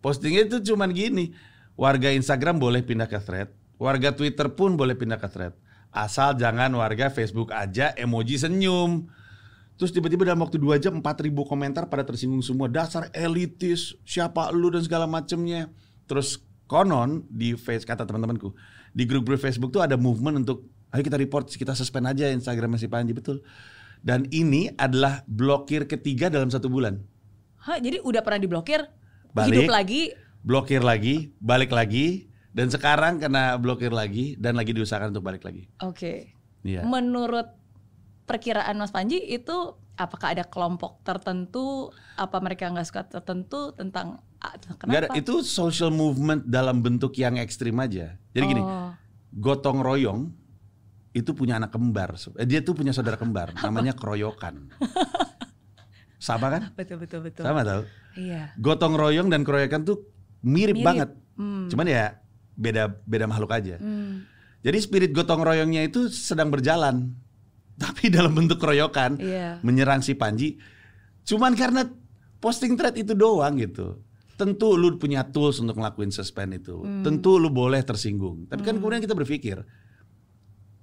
Postingnya itu cuman gini, warga Instagram boleh pindah ke thread, warga Twitter pun boleh pindah ke thread. Asal jangan warga Facebook aja emoji senyum. Terus tiba-tiba dalam waktu 2 jam 4000 komentar pada tersinggung semua. Dasar elitis, siapa lu dan segala macemnya. Terus konon di face kata teman-temanku, di grup-grup Facebook tuh ada movement untuk ayo kita report, kita suspend aja Instagram si Panji betul. Dan ini adalah blokir ketiga dalam satu bulan. Hah, jadi udah pernah diblokir, Balik. hidup lagi. Blokir lagi, balik lagi, dan sekarang kena blokir lagi dan lagi diusahakan untuk balik lagi. Oke. Iya. Menurut perkiraan Mas Panji itu apakah ada kelompok tertentu? Apa mereka nggak suka tertentu tentang kenapa? itu social movement dalam bentuk yang ekstrim aja. Jadi gini, Oh, gotong royong itu punya anak kembar. Eh, Dia tuh punya saudara kembar, namanya keroyokan. Sama kan? betul betul betul. Sama tau? Iya. Gotong royong dan keroyokan tuh mirip, Mirip. banget. Hmm. Cuman ya beda beda makhluk aja. Hmm. Jadi spirit gotong royongnya itu sedang berjalan. Tapi dalam bentuk keroyokan Iya. menyerang si Panji. Cuman karena posting thread itu doang gitu. Tentu lu punya tools untuk ngelakuin suspend itu. Hmm. Tentu lu boleh tersinggung. Tapi kan kemudian kita berpikir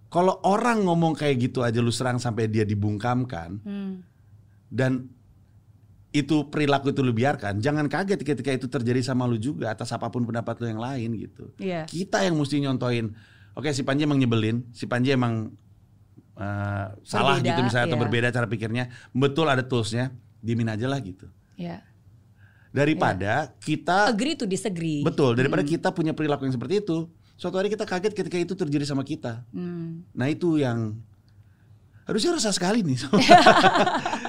kalau orang ngomong kayak gitu aja lu serang sampai dia dibungkamkan Hmm. dan itu perilaku itu lu biarkan, jangan kaget ketika itu terjadi sama lu juga atas apa pun pendapat lu yang lain gitu. Iya. Kita yang mesti nyontoin. Oke, si Panji emang nyebelin, si Panji emang eh, salah Berbeda, gitu misalnya atau iya. berbeda cara pikirnya. Betul ada toolsnya, diemin aja lah gitu. Iya. Daripada kita Agree to disagree. betul, daripada Hmm. kita punya perilaku yang seperti itu, suatu hari kita kaget ketika itu terjadi sama kita. Hmm. Nah itu yang harusnya resah sekali nih.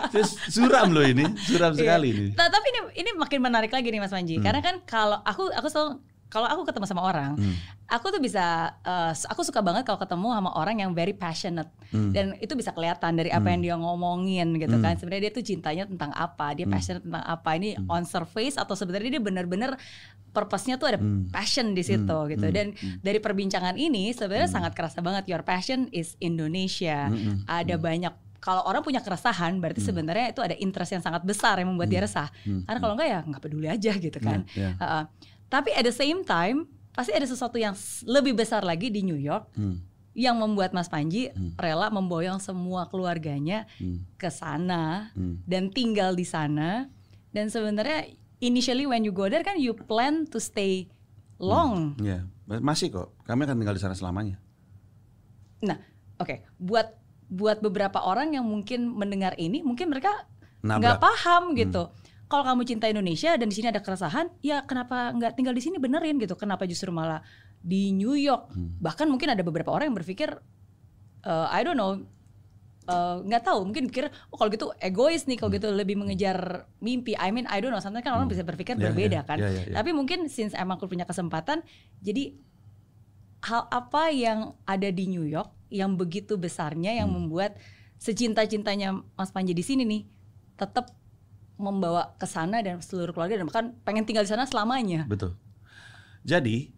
Suram loh ini, suram Iya. sekali nih. Nah, tapi ini ini makin menarik lagi nih Mas Panji. Hmm. Karena kan kalau aku aku selalu kalau aku ketemu sama orang, Hmm. aku tuh bisa eh, aku suka banget kalau ketemu sama orang yang very passionate Hmm. dan itu bisa kelihatan dari apa yang dia ngomongin gitu Hmm. kan. Sebenarnya dia tuh cintanya tentang apa, dia Hmm. passionate tentang apa. Ini on surface atau sebenarnya dia benar-benar purpose-nya tuh ada Hmm. passion di situ Hmm. gitu. Hmm. Dan Hmm. dari perbincangan ini sebenarnya sangat kerasa banget your passion is Indonesia. Hmm. Ada banyak kalau orang punya keresahan berarti sebenarnya itu ada interest yang sangat besar yang membuat dia resah. Hmm. Karena kalau enggak ya nggak peduli aja gitu kan. Ya, ya. Heeh. Tapi at the same time pasti ada sesuatu yang lebih besar lagi di New York Hmm. yang membuat Mas Panji Hmm. rela memboyong semua keluarganya Hmm. ke sana Hmm. dan tinggal di sana. Dan sebenarnya initially when you go there kan you plan to stay long. Ya, masih kok. Kami akan tinggal di sana selamanya. Nah, oke, buat buat beberapa orang yang mungkin mendengar ini mungkin mereka nggak paham gitu. Kalau kamu cinta Indonesia dan di sini ada keresahan, ya kenapa nggak tinggal di sini benerin gitu? Kenapa justru malah di New York? Hmm. Bahkan mungkin ada beberapa orang yang berpikir, eh, I don't know, eh, nggak tahu, mungkin pikir, oh kalau gitu egois nih, kalau gitu lebih mengejar mimpi. I mean, I don't know. Sometimes kan orang bisa berpikir Ya, berbeda ya, kan. ya, ya, ya. Tapi mungkin since emang aku punya kesempatan, jadi hal apa yang ada di New York yang begitu besarnya yang Hmm. membuat secinta-cintanya Mas Panji di sini nih tetap membawa ke sana dan seluruh keluarga dan bahkan pengen tinggal di sana selamanya. Betul. Jadi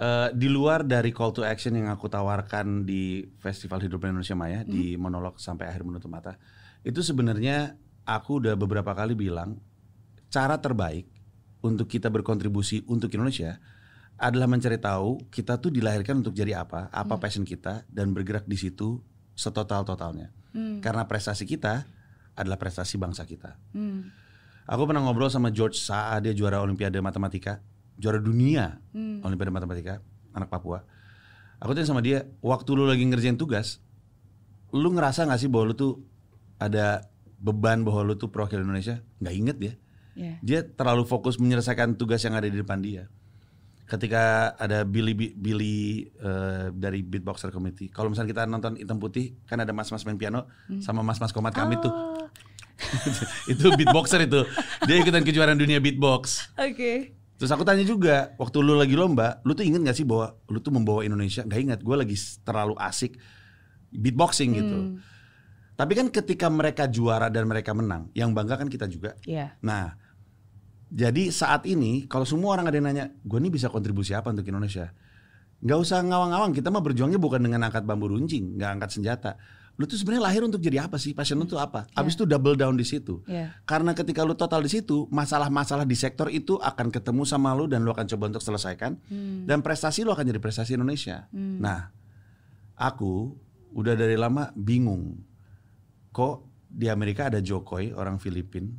eh, di luar dari call to action yang aku tawarkan di Festival Hidup Indonesia Maya di monolog sampai akhir menutup mata, itu sebenarnya aku udah beberapa kali bilang cara terbaik untuk kita berkontribusi untuk Indonesia adalah mencari tahu kita tuh dilahirkan untuk jadi apa, apa passion kita dan bergerak di situ setotal totalnya. Hmm. Karena prestasi kita adalah prestasi bangsa kita. Hmm. Aku pernah ngobrol sama George Saa, dia juara Olimpiade Matematika, juara dunia Hmm. Olimpiade Matematika, anak Papua. Aku tanya sama dia, waktu lu lagi ngerjain tugas, lu ngerasa gak sih bahwa lu tuh ada beban bahwa lu tuh perwakilan Indonesia? Nggak inget dia. Ya. Dia terlalu fokus menyelesaikan tugas yang ada di depan dia. Ketika ada Billy Billy eh, dari Beatboxer Committee, kalau misalnya kita nonton hitam putih, kan ada mas-mas main piano sama mas-mas komat kami tuh, Oh, itu beatboxer itu. Dia ikutan kejuaraan dunia beatbox. Oke. Terus aku tanya juga, waktu lu lagi lomba, lu tuh inget gak sih bahwa lu tuh membawa Indonesia? Gak ingat, gue lagi terlalu asik beatboxing gitu. Hmm. Tapi kan ketika mereka juara dan mereka menang, yang bangga kan kita juga. Ya. Nah, jadi saat ini kalau semua orang ada yang nanya, gue nih bisa kontribusi apa untuk Indonesia? Gak usah ngawang-ngawang, kita mah berjuangnya bukan dengan angkat bambu runcing, gak angkat senjata. Lu tuh sebenarnya lahir untuk jadi apa sih? Passion lu tuh apa? Abis itu double down di situ. Ya. Karena ketika lu total di situ, masalah-masalah di sektor itu akan ketemu sama lu dan lu akan coba untuk selesaikan. Hmm. Dan prestasi lu akan jadi prestasi Indonesia. Hmm. Nah, aku udah dari lama bingung. Kok di Amerika ada Jokowi orang Filipin,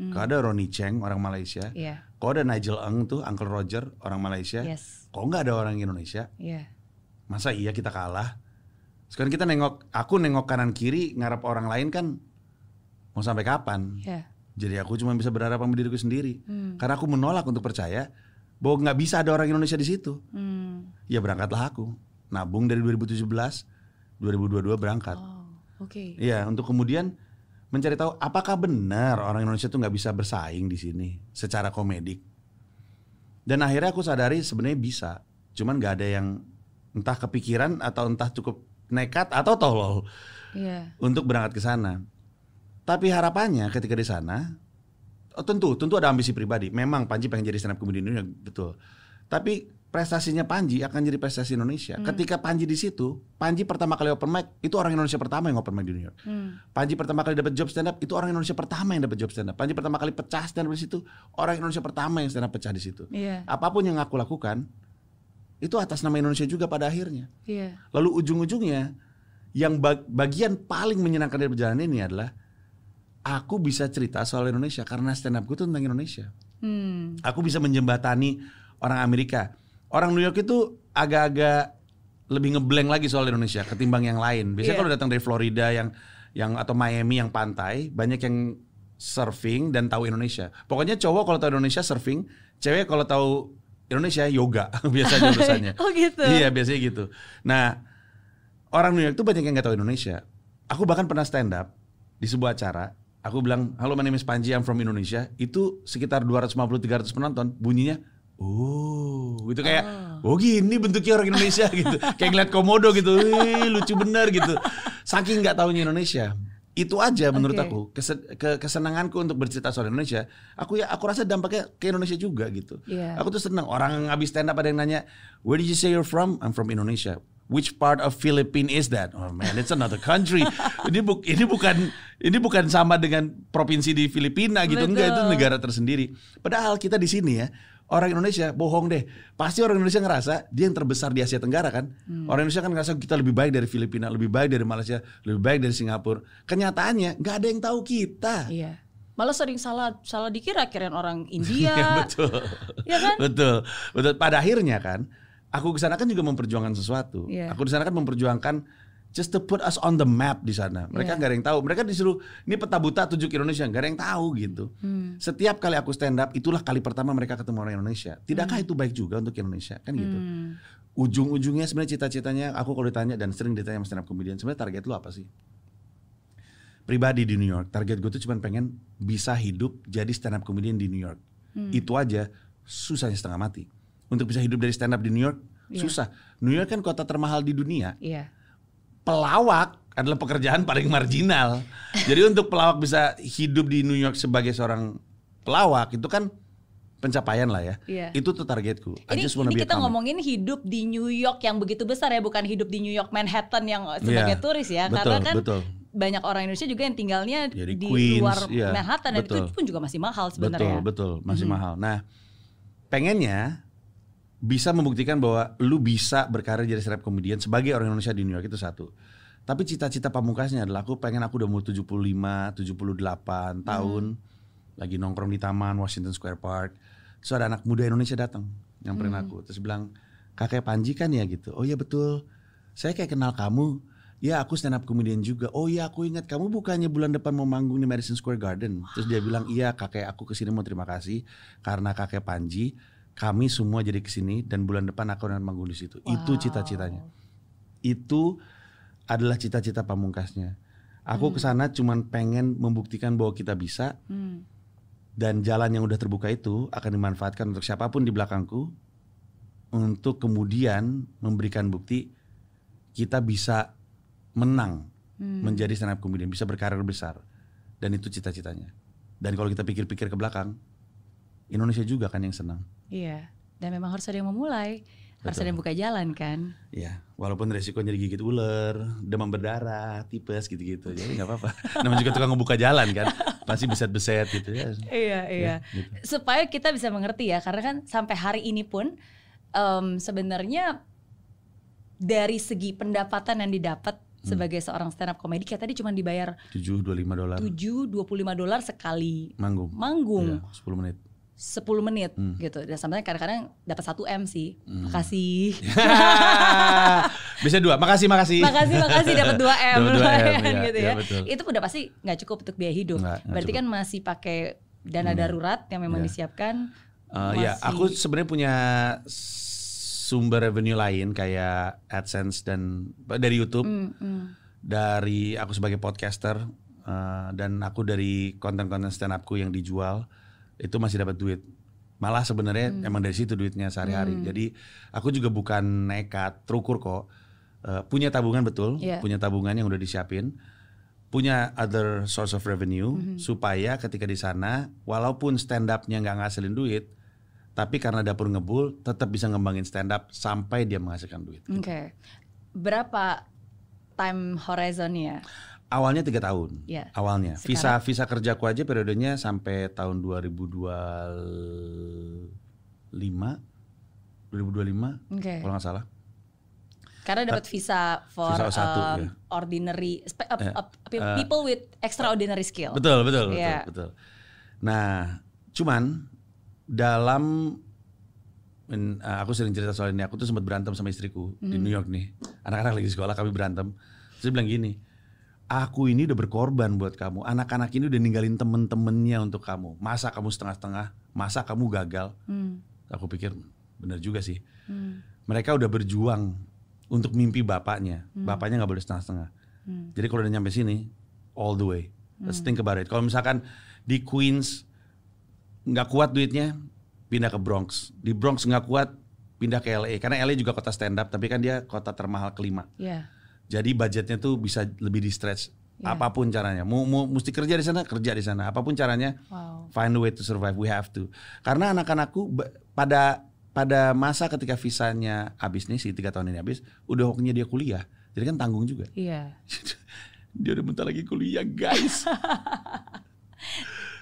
Hmm. kok ada Ronnie Cheng orang Malaysia, Iya. kok ada Nigel Eng tuh Uncle Roger orang Malaysia, Yes. kok nggak ada orang Indonesia? Iya. Masa iya kita kalah? Sekarang kita nengok, aku nengok kanan kiri ngarap orang lain kan mau sampai kapan? Iya. Jadi aku cuma bisa berharap sama diriku sendiri. Hmm. Karena aku menolak untuk percaya bahwa nggak bisa ada orang Indonesia di situ. Hmm. Ya berangkatlah aku. Nabung dari 2017, 2022 berangkat. Oh, oke. Iya, untuk kemudian mencari tahu apakah benar orang Indonesia tuh nggak bisa bersaing di sini secara komedik. Dan akhirnya aku sadari sebenarnya bisa, cuman nggak ada yang entah kepikiran atau entah cukup nekat atau tolol Iya. untuk berangkat ke sana. Tapi harapannya ketika di sana, oh tentu tentu ada ambisi pribadi. Memang Panji pengen jadi stand up comedian betul. Tapi prestasinya Panji akan jadi prestasi Indonesia. Ketika Panji di situ, Panji pertama kali open mic itu orang Indonesia pertama yang open mic di New York. Hmm. Panji pertama kali dapat job stand up itu orang Indonesia pertama yang dapat job stand up. Panji pertama kali pecah stand up di situ, orang Indonesia pertama yang stand up pecah di situ. Iya. Apa pun yang aku lakukan itu atas nama Indonesia juga pada akhirnya. Iya. Lalu ujung-ujungnya yang bag- bagian paling menyenangkan dari perjalanan ini adalah aku bisa cerita soal Indonesia karena stand upku itu tentang Indonesia. Hmm. Aku bisa menjembatani orang Amerika. Orang New York itu agak-agak lebih ngeblank lagi soal Indonesia ketimbang yang lain. Biasanya Iya. kalau datang dari Florida yang yang atau Miami yang pantai, banyak yang surfing dan tahu Indonesia. Pokoknya cowok kalau tahu Indonesia surfing, cewek kalau tahu Indonesia yoga biasanya urusannya. Oh gitu. Iya biasanya gitu. Nah orang New York tuh banyak yang nggak tahu Indonesia. Aku bahkan pernah stand up di sebuah acara. Aku bilang, halo my name is Panji, I'm from Indonesia. Itu sekitar 250-300 penonton. Bunyinya, oh gitu kayak, oh, gini bentuknya orang Indonesia gitu. kayak ngeliat komodo gitu, Wih, lucu bener gitu. Saking nggak tahunya Indonesia. Itu aja menurut Oke. aku kese- ke- kesenanganku untuk bercerita soal Indonesia. Aku ya aku rasa dampaknya ke Indonesia juga gitu. Iya. Aku tuh senang orang habis stand up ada yang nanya, "Where did you say you're from?" "I'm from Indonesia." Which part of Philippines is that? Oh man, it's another country. ini bu ini bukan ini bukan sama dengan provinsi di Filipina gitu. Enggak, itu Betul. negara tersendiri. Padahal kita di sini ya, orang Indonesia bohong deh. Pasti orang Indonesia ngerasa dia yang terbesar di Asia Tenggara kan. Orang Indonesia kan ngerasa kita lebih baik dari Filipina, lebih baik dari Malaysia, lebih baik dari Singapura. Kenyataannya nggak ada yang tahu kita. Iya. Malah sering salah salah dikira kirain orang India. Ya, betul. Iya kan? Betul. Betul. Pada akhirnya kan, aku ke sana kan juga memperjuangkan sesuatu. Iya. Aku di sana kan memperjuangkan just to put us on the map di sana. Mereka Iya. nggak ada yang tahu. Mereka disuruh ini peta buta tunjuk Indonesia, nggak ada yang tahu gitu. Hmm. Setiap kali aku stand up, itulah kali pertama mereka ketemu orang Indonesia. Tidakkah itu baik juga untuk Indonesia? Kan gitu. Hmm. Ujung-ujungnya sebenarnya cita-citanya, aku kalau ditanya dan sering ditanya sama stand up comedian, sebenarnya target lu apa sih? Pribadi di New York, target gue tuh cuma pengen bisa hidup jadi stand up comedian di New York. Hmm. Itu aja susahnya setengah mati. Untuk bisa hidup dari stand up di New York, Iya. susah. New York kan kota termahal di dunia Iya. Pelawak adalah pekerjaan paling marginal. Jadi untuk pelawak bisa hidup di New York sebagai seorang pelawak itu kan pencapaian lah ya. Iya. Itu tuh targetku. I Ini, just wanna ini kita ngomongin hidup di New York yang begitu besar ya, bukan hidup di New York Manhattan yang sebagai Iya. turis ya. Betul, Karena kan betul. banyak orang Indonesia juga yang tinggalnya Jadi di Queens, luar iya, Manhattan dan betul. itu pun juga masih mahal Betul, sebenarnya. betul, masih Mhm. mahal. Nah, pengennya bisa membuktikan bahwa lu bisa berkarir jadi stand up comedian sebagai orang Indonesia di New York itu satu. Tapi cita-cita pamungkasnya adalah aku pengen aku udah umur 75, 78 tahun lagi nongkrong di taman Washington Square Park. Terus ada anak muda Indonesia datang nyamperin aku terus bilang, "Kakek Panji kan ya gitu." "Oh iya betul. Saya kayak kenal kamu." Ya aku stand up comedian juga. Oh iya aku ingat kamu bukannya bulan depan mau manggung di Madison Square Garden. Terus dia bilang iya kakek aku ke sini mau terima kasih karena kakek Panji kami semua jadi ke sini dan bulan depan aku akan manggung di situ. Itu Wow. cita-citanya. Itu adalah cita-cita pamungkasnya. Aku ke sana cuman pengen membuktikan bahwa kita bisa Hmm. dan jalan yang udah terbuka itu akan dimanfaatkan untuk siapa pun di belakangku untuk kemudian memberikan bukti kita bisa menang Hmm. menjadi stand up comedian, bisa berkarir besar. Dan itu cita-citanya. Dan kalau kita pikir-pikir ke belakang, Indonesia juga kan yang senang. Iya. Dan memang harus ada yang memulai, harus Betul. ada yang buka jalan kan. Ya, walaupun resikonya digigit ular, demam berdarah, tipes gitu-gitu. Jadi nggak apa-apa. Namanya juga tukang ngebuka jalan kan. Pasti beset-beset gitu ya. Iya, iya. gitu. Supaya kita bisa mengerti ya, karena kan sampai hari ini pun em, sebenarnya dari segi pendapatan yang didapat Hmm. sebagai seorang stand up comedy kayak tadi cuma dibayar 7 25 dolar 7 25 dolar sekali manggung. manggung Iya, 10 menit. 10 menit Hmm. gitu. Dan sampai kadang-kadang dapat 1 M sih. Makasih. Bisa dua. Makasih, makasih. makasih, makasih dapat 2 M, 2M, lumayan iya, gitu iya, ya. betul. Itu udah pasti nggak cukup untuk biaya hidup. Nggak, Berarti cukup. kan masih pakai dana darurat yang memang Iya. disiapkan. Ya, Masih- aku sebenarnya punya sumber revenue lain kayak AdSense dan dari YouTube, Hmm, hmm. dari aku sebagai podcaster eh, dan aku dari konten-konten stand upku yang dijual itu masih dapat duit. Malah sebenarnya Hmm. emang dari situ duitnya sehari-hari. Jadi aku juga bukan nekat, terukur kok. Eh, punya tabungan betul, Iya. punya tabungan yang udah disiapin. Punya other source of revenue Hmm. supaya ketika di sana walaupun stand up-nya nggak ngasilin duit, tapi karena dapur ngebul tetap bisa ngembangin stand up sampai dia menghasilkan duit. Oke. Berapa time horizonnya? Awalnya tiga tahun. Iya. Awalnya Sekarang- visa visa kerjaku aja periodenya sampai tahun 2025 2025 Oke. kalau nggak salah. Karena dapat visa for Visa O1, um, ya. ordinary spe- uh, Ya. uh, pe- people with extraordinary skill. Betul betul betul Iya. betul. Nah cuman dalam uh, aku sering cerita soal ini aku tuh sempat berantem sama istriku di Hmm. New York nih. Anak-anak lagi di sekolah kami berantem. Terus dia bilang gini, aku ini udah berkorban buat kamu. Anak-anak ini udah ninggalin temen-temennya untuk kamu. Masa kamu setengah-setengah? Masa kamu gagal? Hmm, Aku pikir bener juga sih. hmm, Mereka udah berjuang untuk mimpi bapaknya. Bapaknya nggak boleh setengah-setengah. hmm. Jadi kalau udah nyampe sini, all the way. Let's think about it. Kalau misalkan di Queens nggak kuat duitnya, pindah ke Bronx. Di Bronx nggak kuat, pindah ke LA. Karena LA juga kota stand up, tapi kan dia kota termahal kelima. Iya. Jadi budgetnya tuh bisa lebih di stretch. Iya. Apa pun caranya, mau, mau mesti kerja di sana, kerja di sana. Apa pun caranya, Wow. find a way to survive. We have to. Karena anak-anakku pada pada masa ketika visanya habis nih si tiga tahun ini habis, udah waktunya dia kuliah. Jadi kan tanggung juga. Iya. dia udah bentar lagi kuliah guys.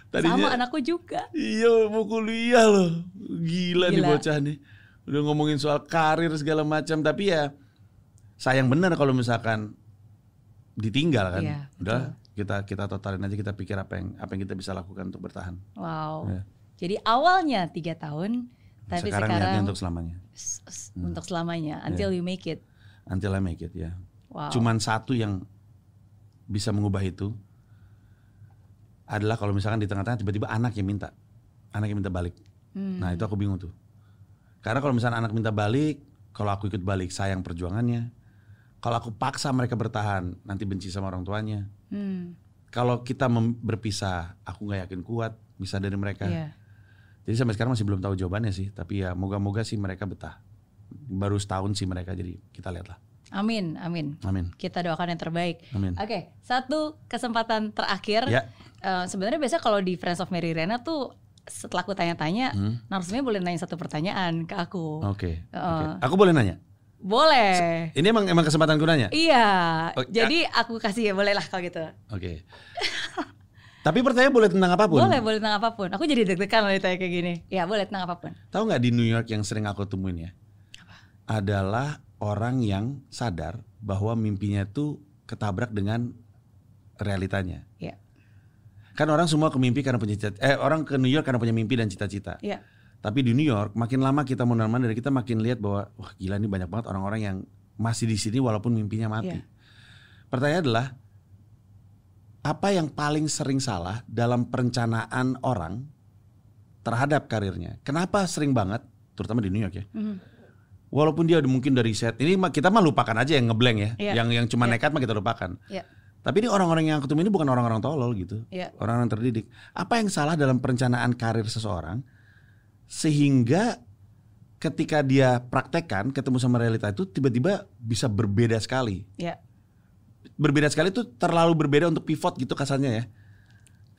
Sama anakku juga. Iya mau kuliah loh. Gila, nih Gila. bocah nih. Udah ngomongin soal karir segala macam. Tapi ya sayang bener kalau misalkan ditinggal kan. Iya, Udah kita kita totalin aja kita pikir apa yang apa yang kita bisa lakukan untuk bertahan. Wow. Iya. Jadi awalnya tiga tahun, tapi sekarang, sekarang, untuk selamanya. s- untuk selamanya, until you make it. Until I make it ya. Wow. Cuman satu yang bisa mengubah itu adalah kalau misalkan di tengah-tengah tiba-tiba anak yang minta, anak yang minta balik. Hmm. Nah itu aku bingung tuh. Karena kalau misalnya anak minta balik, kalau aku ikut balik sayang perjuangannya. Kalau aku paksa mereka bertahan, nanti benci sama orang tuanya. Hmm. Kalau kita berpisah, aku nggak yakin kuat bisa dari mereka. Iya. Jadi sampai sekarang masih belum tahu jawabannya sih. Tapi ya moga-moga sih mereka betah. Baru setahun sih mereka, jadi kita lihatlah. Amin, amin. Amin. Kita doakan yang terbaik. Amin. Oke, satu kesempatan terakhir. Ya. Eh, Sebenarnya biasa kalau di Friends of Mary Rena tuh setelah aku tanya-tanya, Hmm. narasumnya boleh nanya satu pertanyaan ke aku. Oke. Heeh. oke. Aku boleh nanya? Boleh. Ini emang emang kesempatan nanya? Iya. Oh, Jadi aku kasih ya boleh lah kalau gitu. Oke. Tapi pertanyaan boleh tentang apa pun. Boleh, boleh tentang apa pun. Aku jadi deg-degan loh ditanya kayak gini. Ya boleh tentang apa pun. Tahu nggak di New York yang sering aku temuin ya? Adalah orang yang sadar bahwa mimpinya itu ketabrak dengan realitanya. Iya. Kan orang semua ke mimpi karena punya cita eh orang ke New York karena punya mimpi dan cita-cita. Iya. Tapi di New York makin lama kita mondar-mandir kita makin lihat bahwa wah gila ini banyak banget orang-orang yang masih di sini walaupun mimpinya mati. Iya. Pertanyaan adalah apa yang paling sering salah dalam perencanaan orang terhadap karirnya? Kenapa sering banget terutama di New York ya? Mhm. Walaupun dia udah mungkin dari set ini kita mah lupakan aja yang ngeblank ya. Iya. Yang yang cuma Iya. nekat mah kita lupakan. Iya. Tapi ini orang-orang yang aku temui ini bukan orang-orang tolol gitu. Iya. Orang-orang terdidik. Apa yang salah dalam perencanaan karir seseorang sehingga ketika dia praktekkan ketemu sama realita itu tiba-tiba bisa berbeda sekali. Iya. Berbeda sekali itu terlalu berbeda untuk pivot gitu kasarnya ya.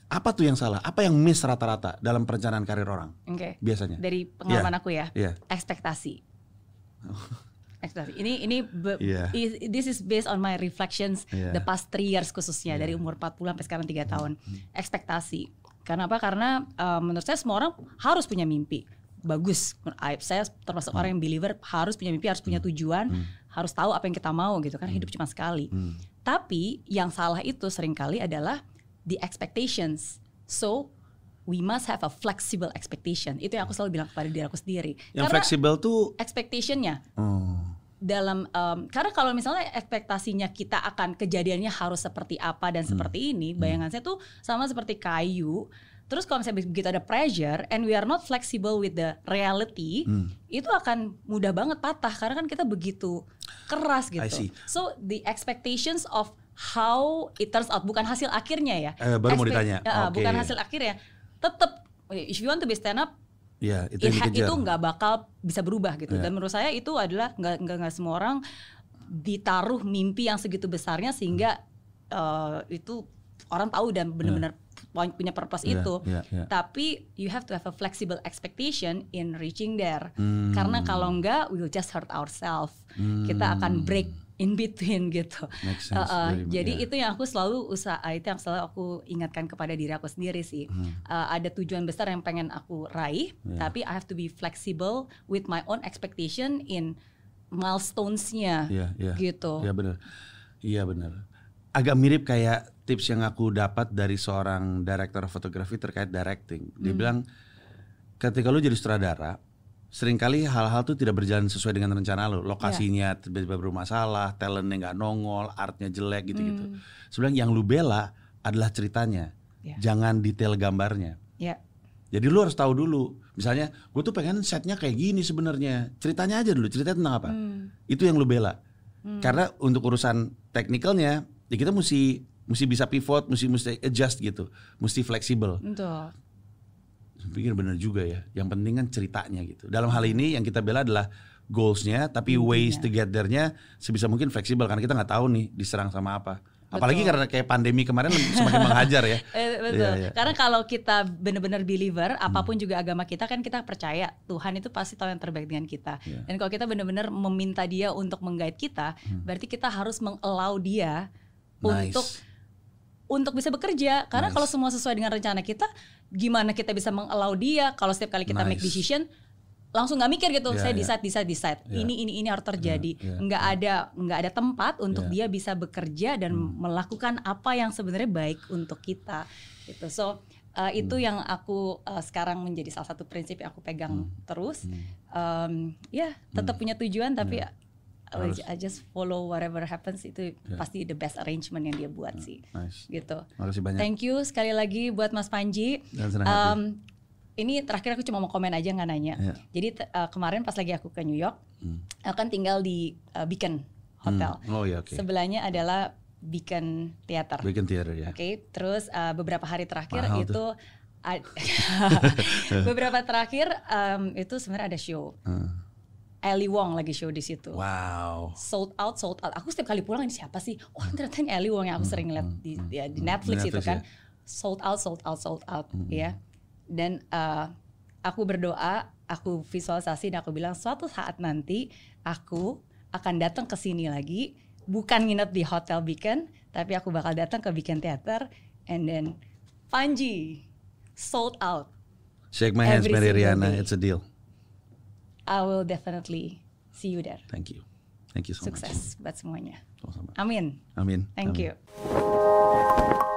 Apa tuh yang salah? Apa yang miss rata-rata dalam perencanaan karir orang Oke. biasanya? Dari pengalaman aku ya. Iya. Ekspektasi. Ekspektasi. Ini ini be- i- this is based on my reflections Iya. the past three years khususnya dari umur 40 sampai sekarang 3 tahun. Ekspektasi. Karena apa? Karena uh, menurut saya semua orang harus punya mimpi. Bagus. I- Saya termasuk orang yang believer harus punya mimpi, harus punya tujuan, harus tahu apa yang kita mau gitu kan. Hidup cuma sekali. Hmm. Tapi yang salah itu sering kali adalah the expectations. So we must have a flexible expectation. Itu yang aku selalu bilang kepada diri aku sendiri. Yang Karena fleksibel tuh expectationnya oh, dalam um, karena kalau misalnya ekspektasinya kita akan kejadiannya harus seperti apa dan seperti ini, bayangan saya tuh sama seperti kayu. Terus kalau misalnya begitu ada pressure and we are not flexible with the reality, itu akan mudah banget patah karena kan kita begitu keras gitu. So the expectations of how it turns out bukan hasil akhirnya ya. Eh, baru mau Expect- ditanya. Ya, Oke. bukan hasil akhirnya. Tetap if you want to be stand up ya itu yang itu nggak bakal bisa berubah gitu. Iya. Dan menurut saya itu adalah nggak nggak semua orang ditaruh mimpi yang segitu besarnya sehingga eh, itu orang tahu dan benar-benar pu- punya purpose Iya, itu. iya, iya. Tapi you have to have a flexible expectation in reaching there. Hmm. Karena kalau enggak, we will just hurt ourselves. Kita akan break in between gitu. Sense, Uh, uh, jadi yeah. itu yang aku selalu usaha itu yang selalu aku ingatkan kepada diri aku sendiri sih. Hmm. Uh, ada tujuan besar yang pengen aku raih, tapi I have to be flexible with my own expectation in milestones-nya Iya, iya. gitu. Iya benar. Iya benar. Agak mirip kayak tips yang aku dapat dari seorang director fotografi terkait directing. Dia Hmm. bilang ketika lu jadi sutradara, sering kali hal-hal tuh tidak berjalan sesuai dengan rencana lu. Lokasinya Iya. tiba-tiba bermasalah, talentnya nggak nongol, artnya jelek gitu-gitu. Hmm. Sebenarnya yang lu bela adalah ceritanya, Iya. jangan detail gambarnya. Ya, Jadi lu harus tahu dulu. Misalnya, gue tuh pengen setnya kayak gini sebenarnya. Ceritanya aja dulu. Ceritanya tentang apa? Hmm. Itu yang lu bela. Karena untuk urusan teknikalnya, ya kita mesti mesti bisa pivot, mesti mesti adjust gitu, mesti fleksibel. betul. Pikir bener juga ya. Yang penting kan ceritanya gitu. Dalam hal ini yang kita bela adalah goalsnya, tapi ways to get there-nya sebisa mungkin fleksibel karena kita nggak tahu nih diserang sama apa. Apalagi karena kayak pandemi kemarin semakin menghajar ya. Eh, betul. Iya, iya. Karena kalau kita benar-benar believer, apa pun juga agama kita kan kita percaya Tuhan itu pasti tahu yang terbaik dengan kita. Iya. Dan kalau kita benar-benar meminta Dia untuk menggait kita, berarti kita harus mengelau Dia Nice. untuk untuk bisa bekerja. Karena Nice. kalau semua sesuai dengan rencana kita, gimana kita bisa mengelau Dia kalau setiap kali kita make Nice. decision langsung nggak mikir gitu, Iya, saya decide, decide, decide. Iya. Ini, ini, ini harus terjadi. Iya, iya, Nggak ada, nggak ada tempat untuk Iya. dia bisa bekerja dan melakukan apa yang sebenarnya baik untuk kita. Gitu. So uh, itu yang aku uh, sekarang menjadi salah satu prinsip yang aku pegang terus. Um, ya tetap punya tujuan tapi I, Harus. I just follow whatever happens itu pasti the best arrangement yang dia buat sih Nice. gitu Makasih banyak. thank you sekali lagi buat Mas Panji Dan senang Um, ini terakhir aku cuma mau komen aja nggak nanya Iya. jadi uh, kemarin pas lagi aku ke New York Hmm. aku kan tinggal di uh, Beacon Hotel Hmm. Oh iya oke. sebelahnya adalah Beacon Theater Weekend theater ya. Oke, terus uh, beberapa hari terakhir Mahal itu ad- beberapa terakhir um, itu sebenarnya ada show. Hmm. Ali Wong lagi show di situ. Wow. Sold out, sold out. Aku setiap kali pulang ini siapa sih? Oh ternyata ini Ali Wong yang aku sering lihat di, ya, di Netflix, Di itu Netflix, kan. ya. Sold out, sold out, sold out, ya. Dan uh, aku berdoa, aku visualisasi dan aku bilang suatu saat nanti aku akan datang ke sini lagi, bukan nginep di Hotel Beacon, tapi aku bakal datang ke Beacon Theater, and then Panji sold out. Shake my hands, Mary Riana. day. It's a deal. I will definitely see you there. Thank you. Thank you so much. Sukses buat semuanya. Sama-sama. Amin. Amin. Thank Amin. you.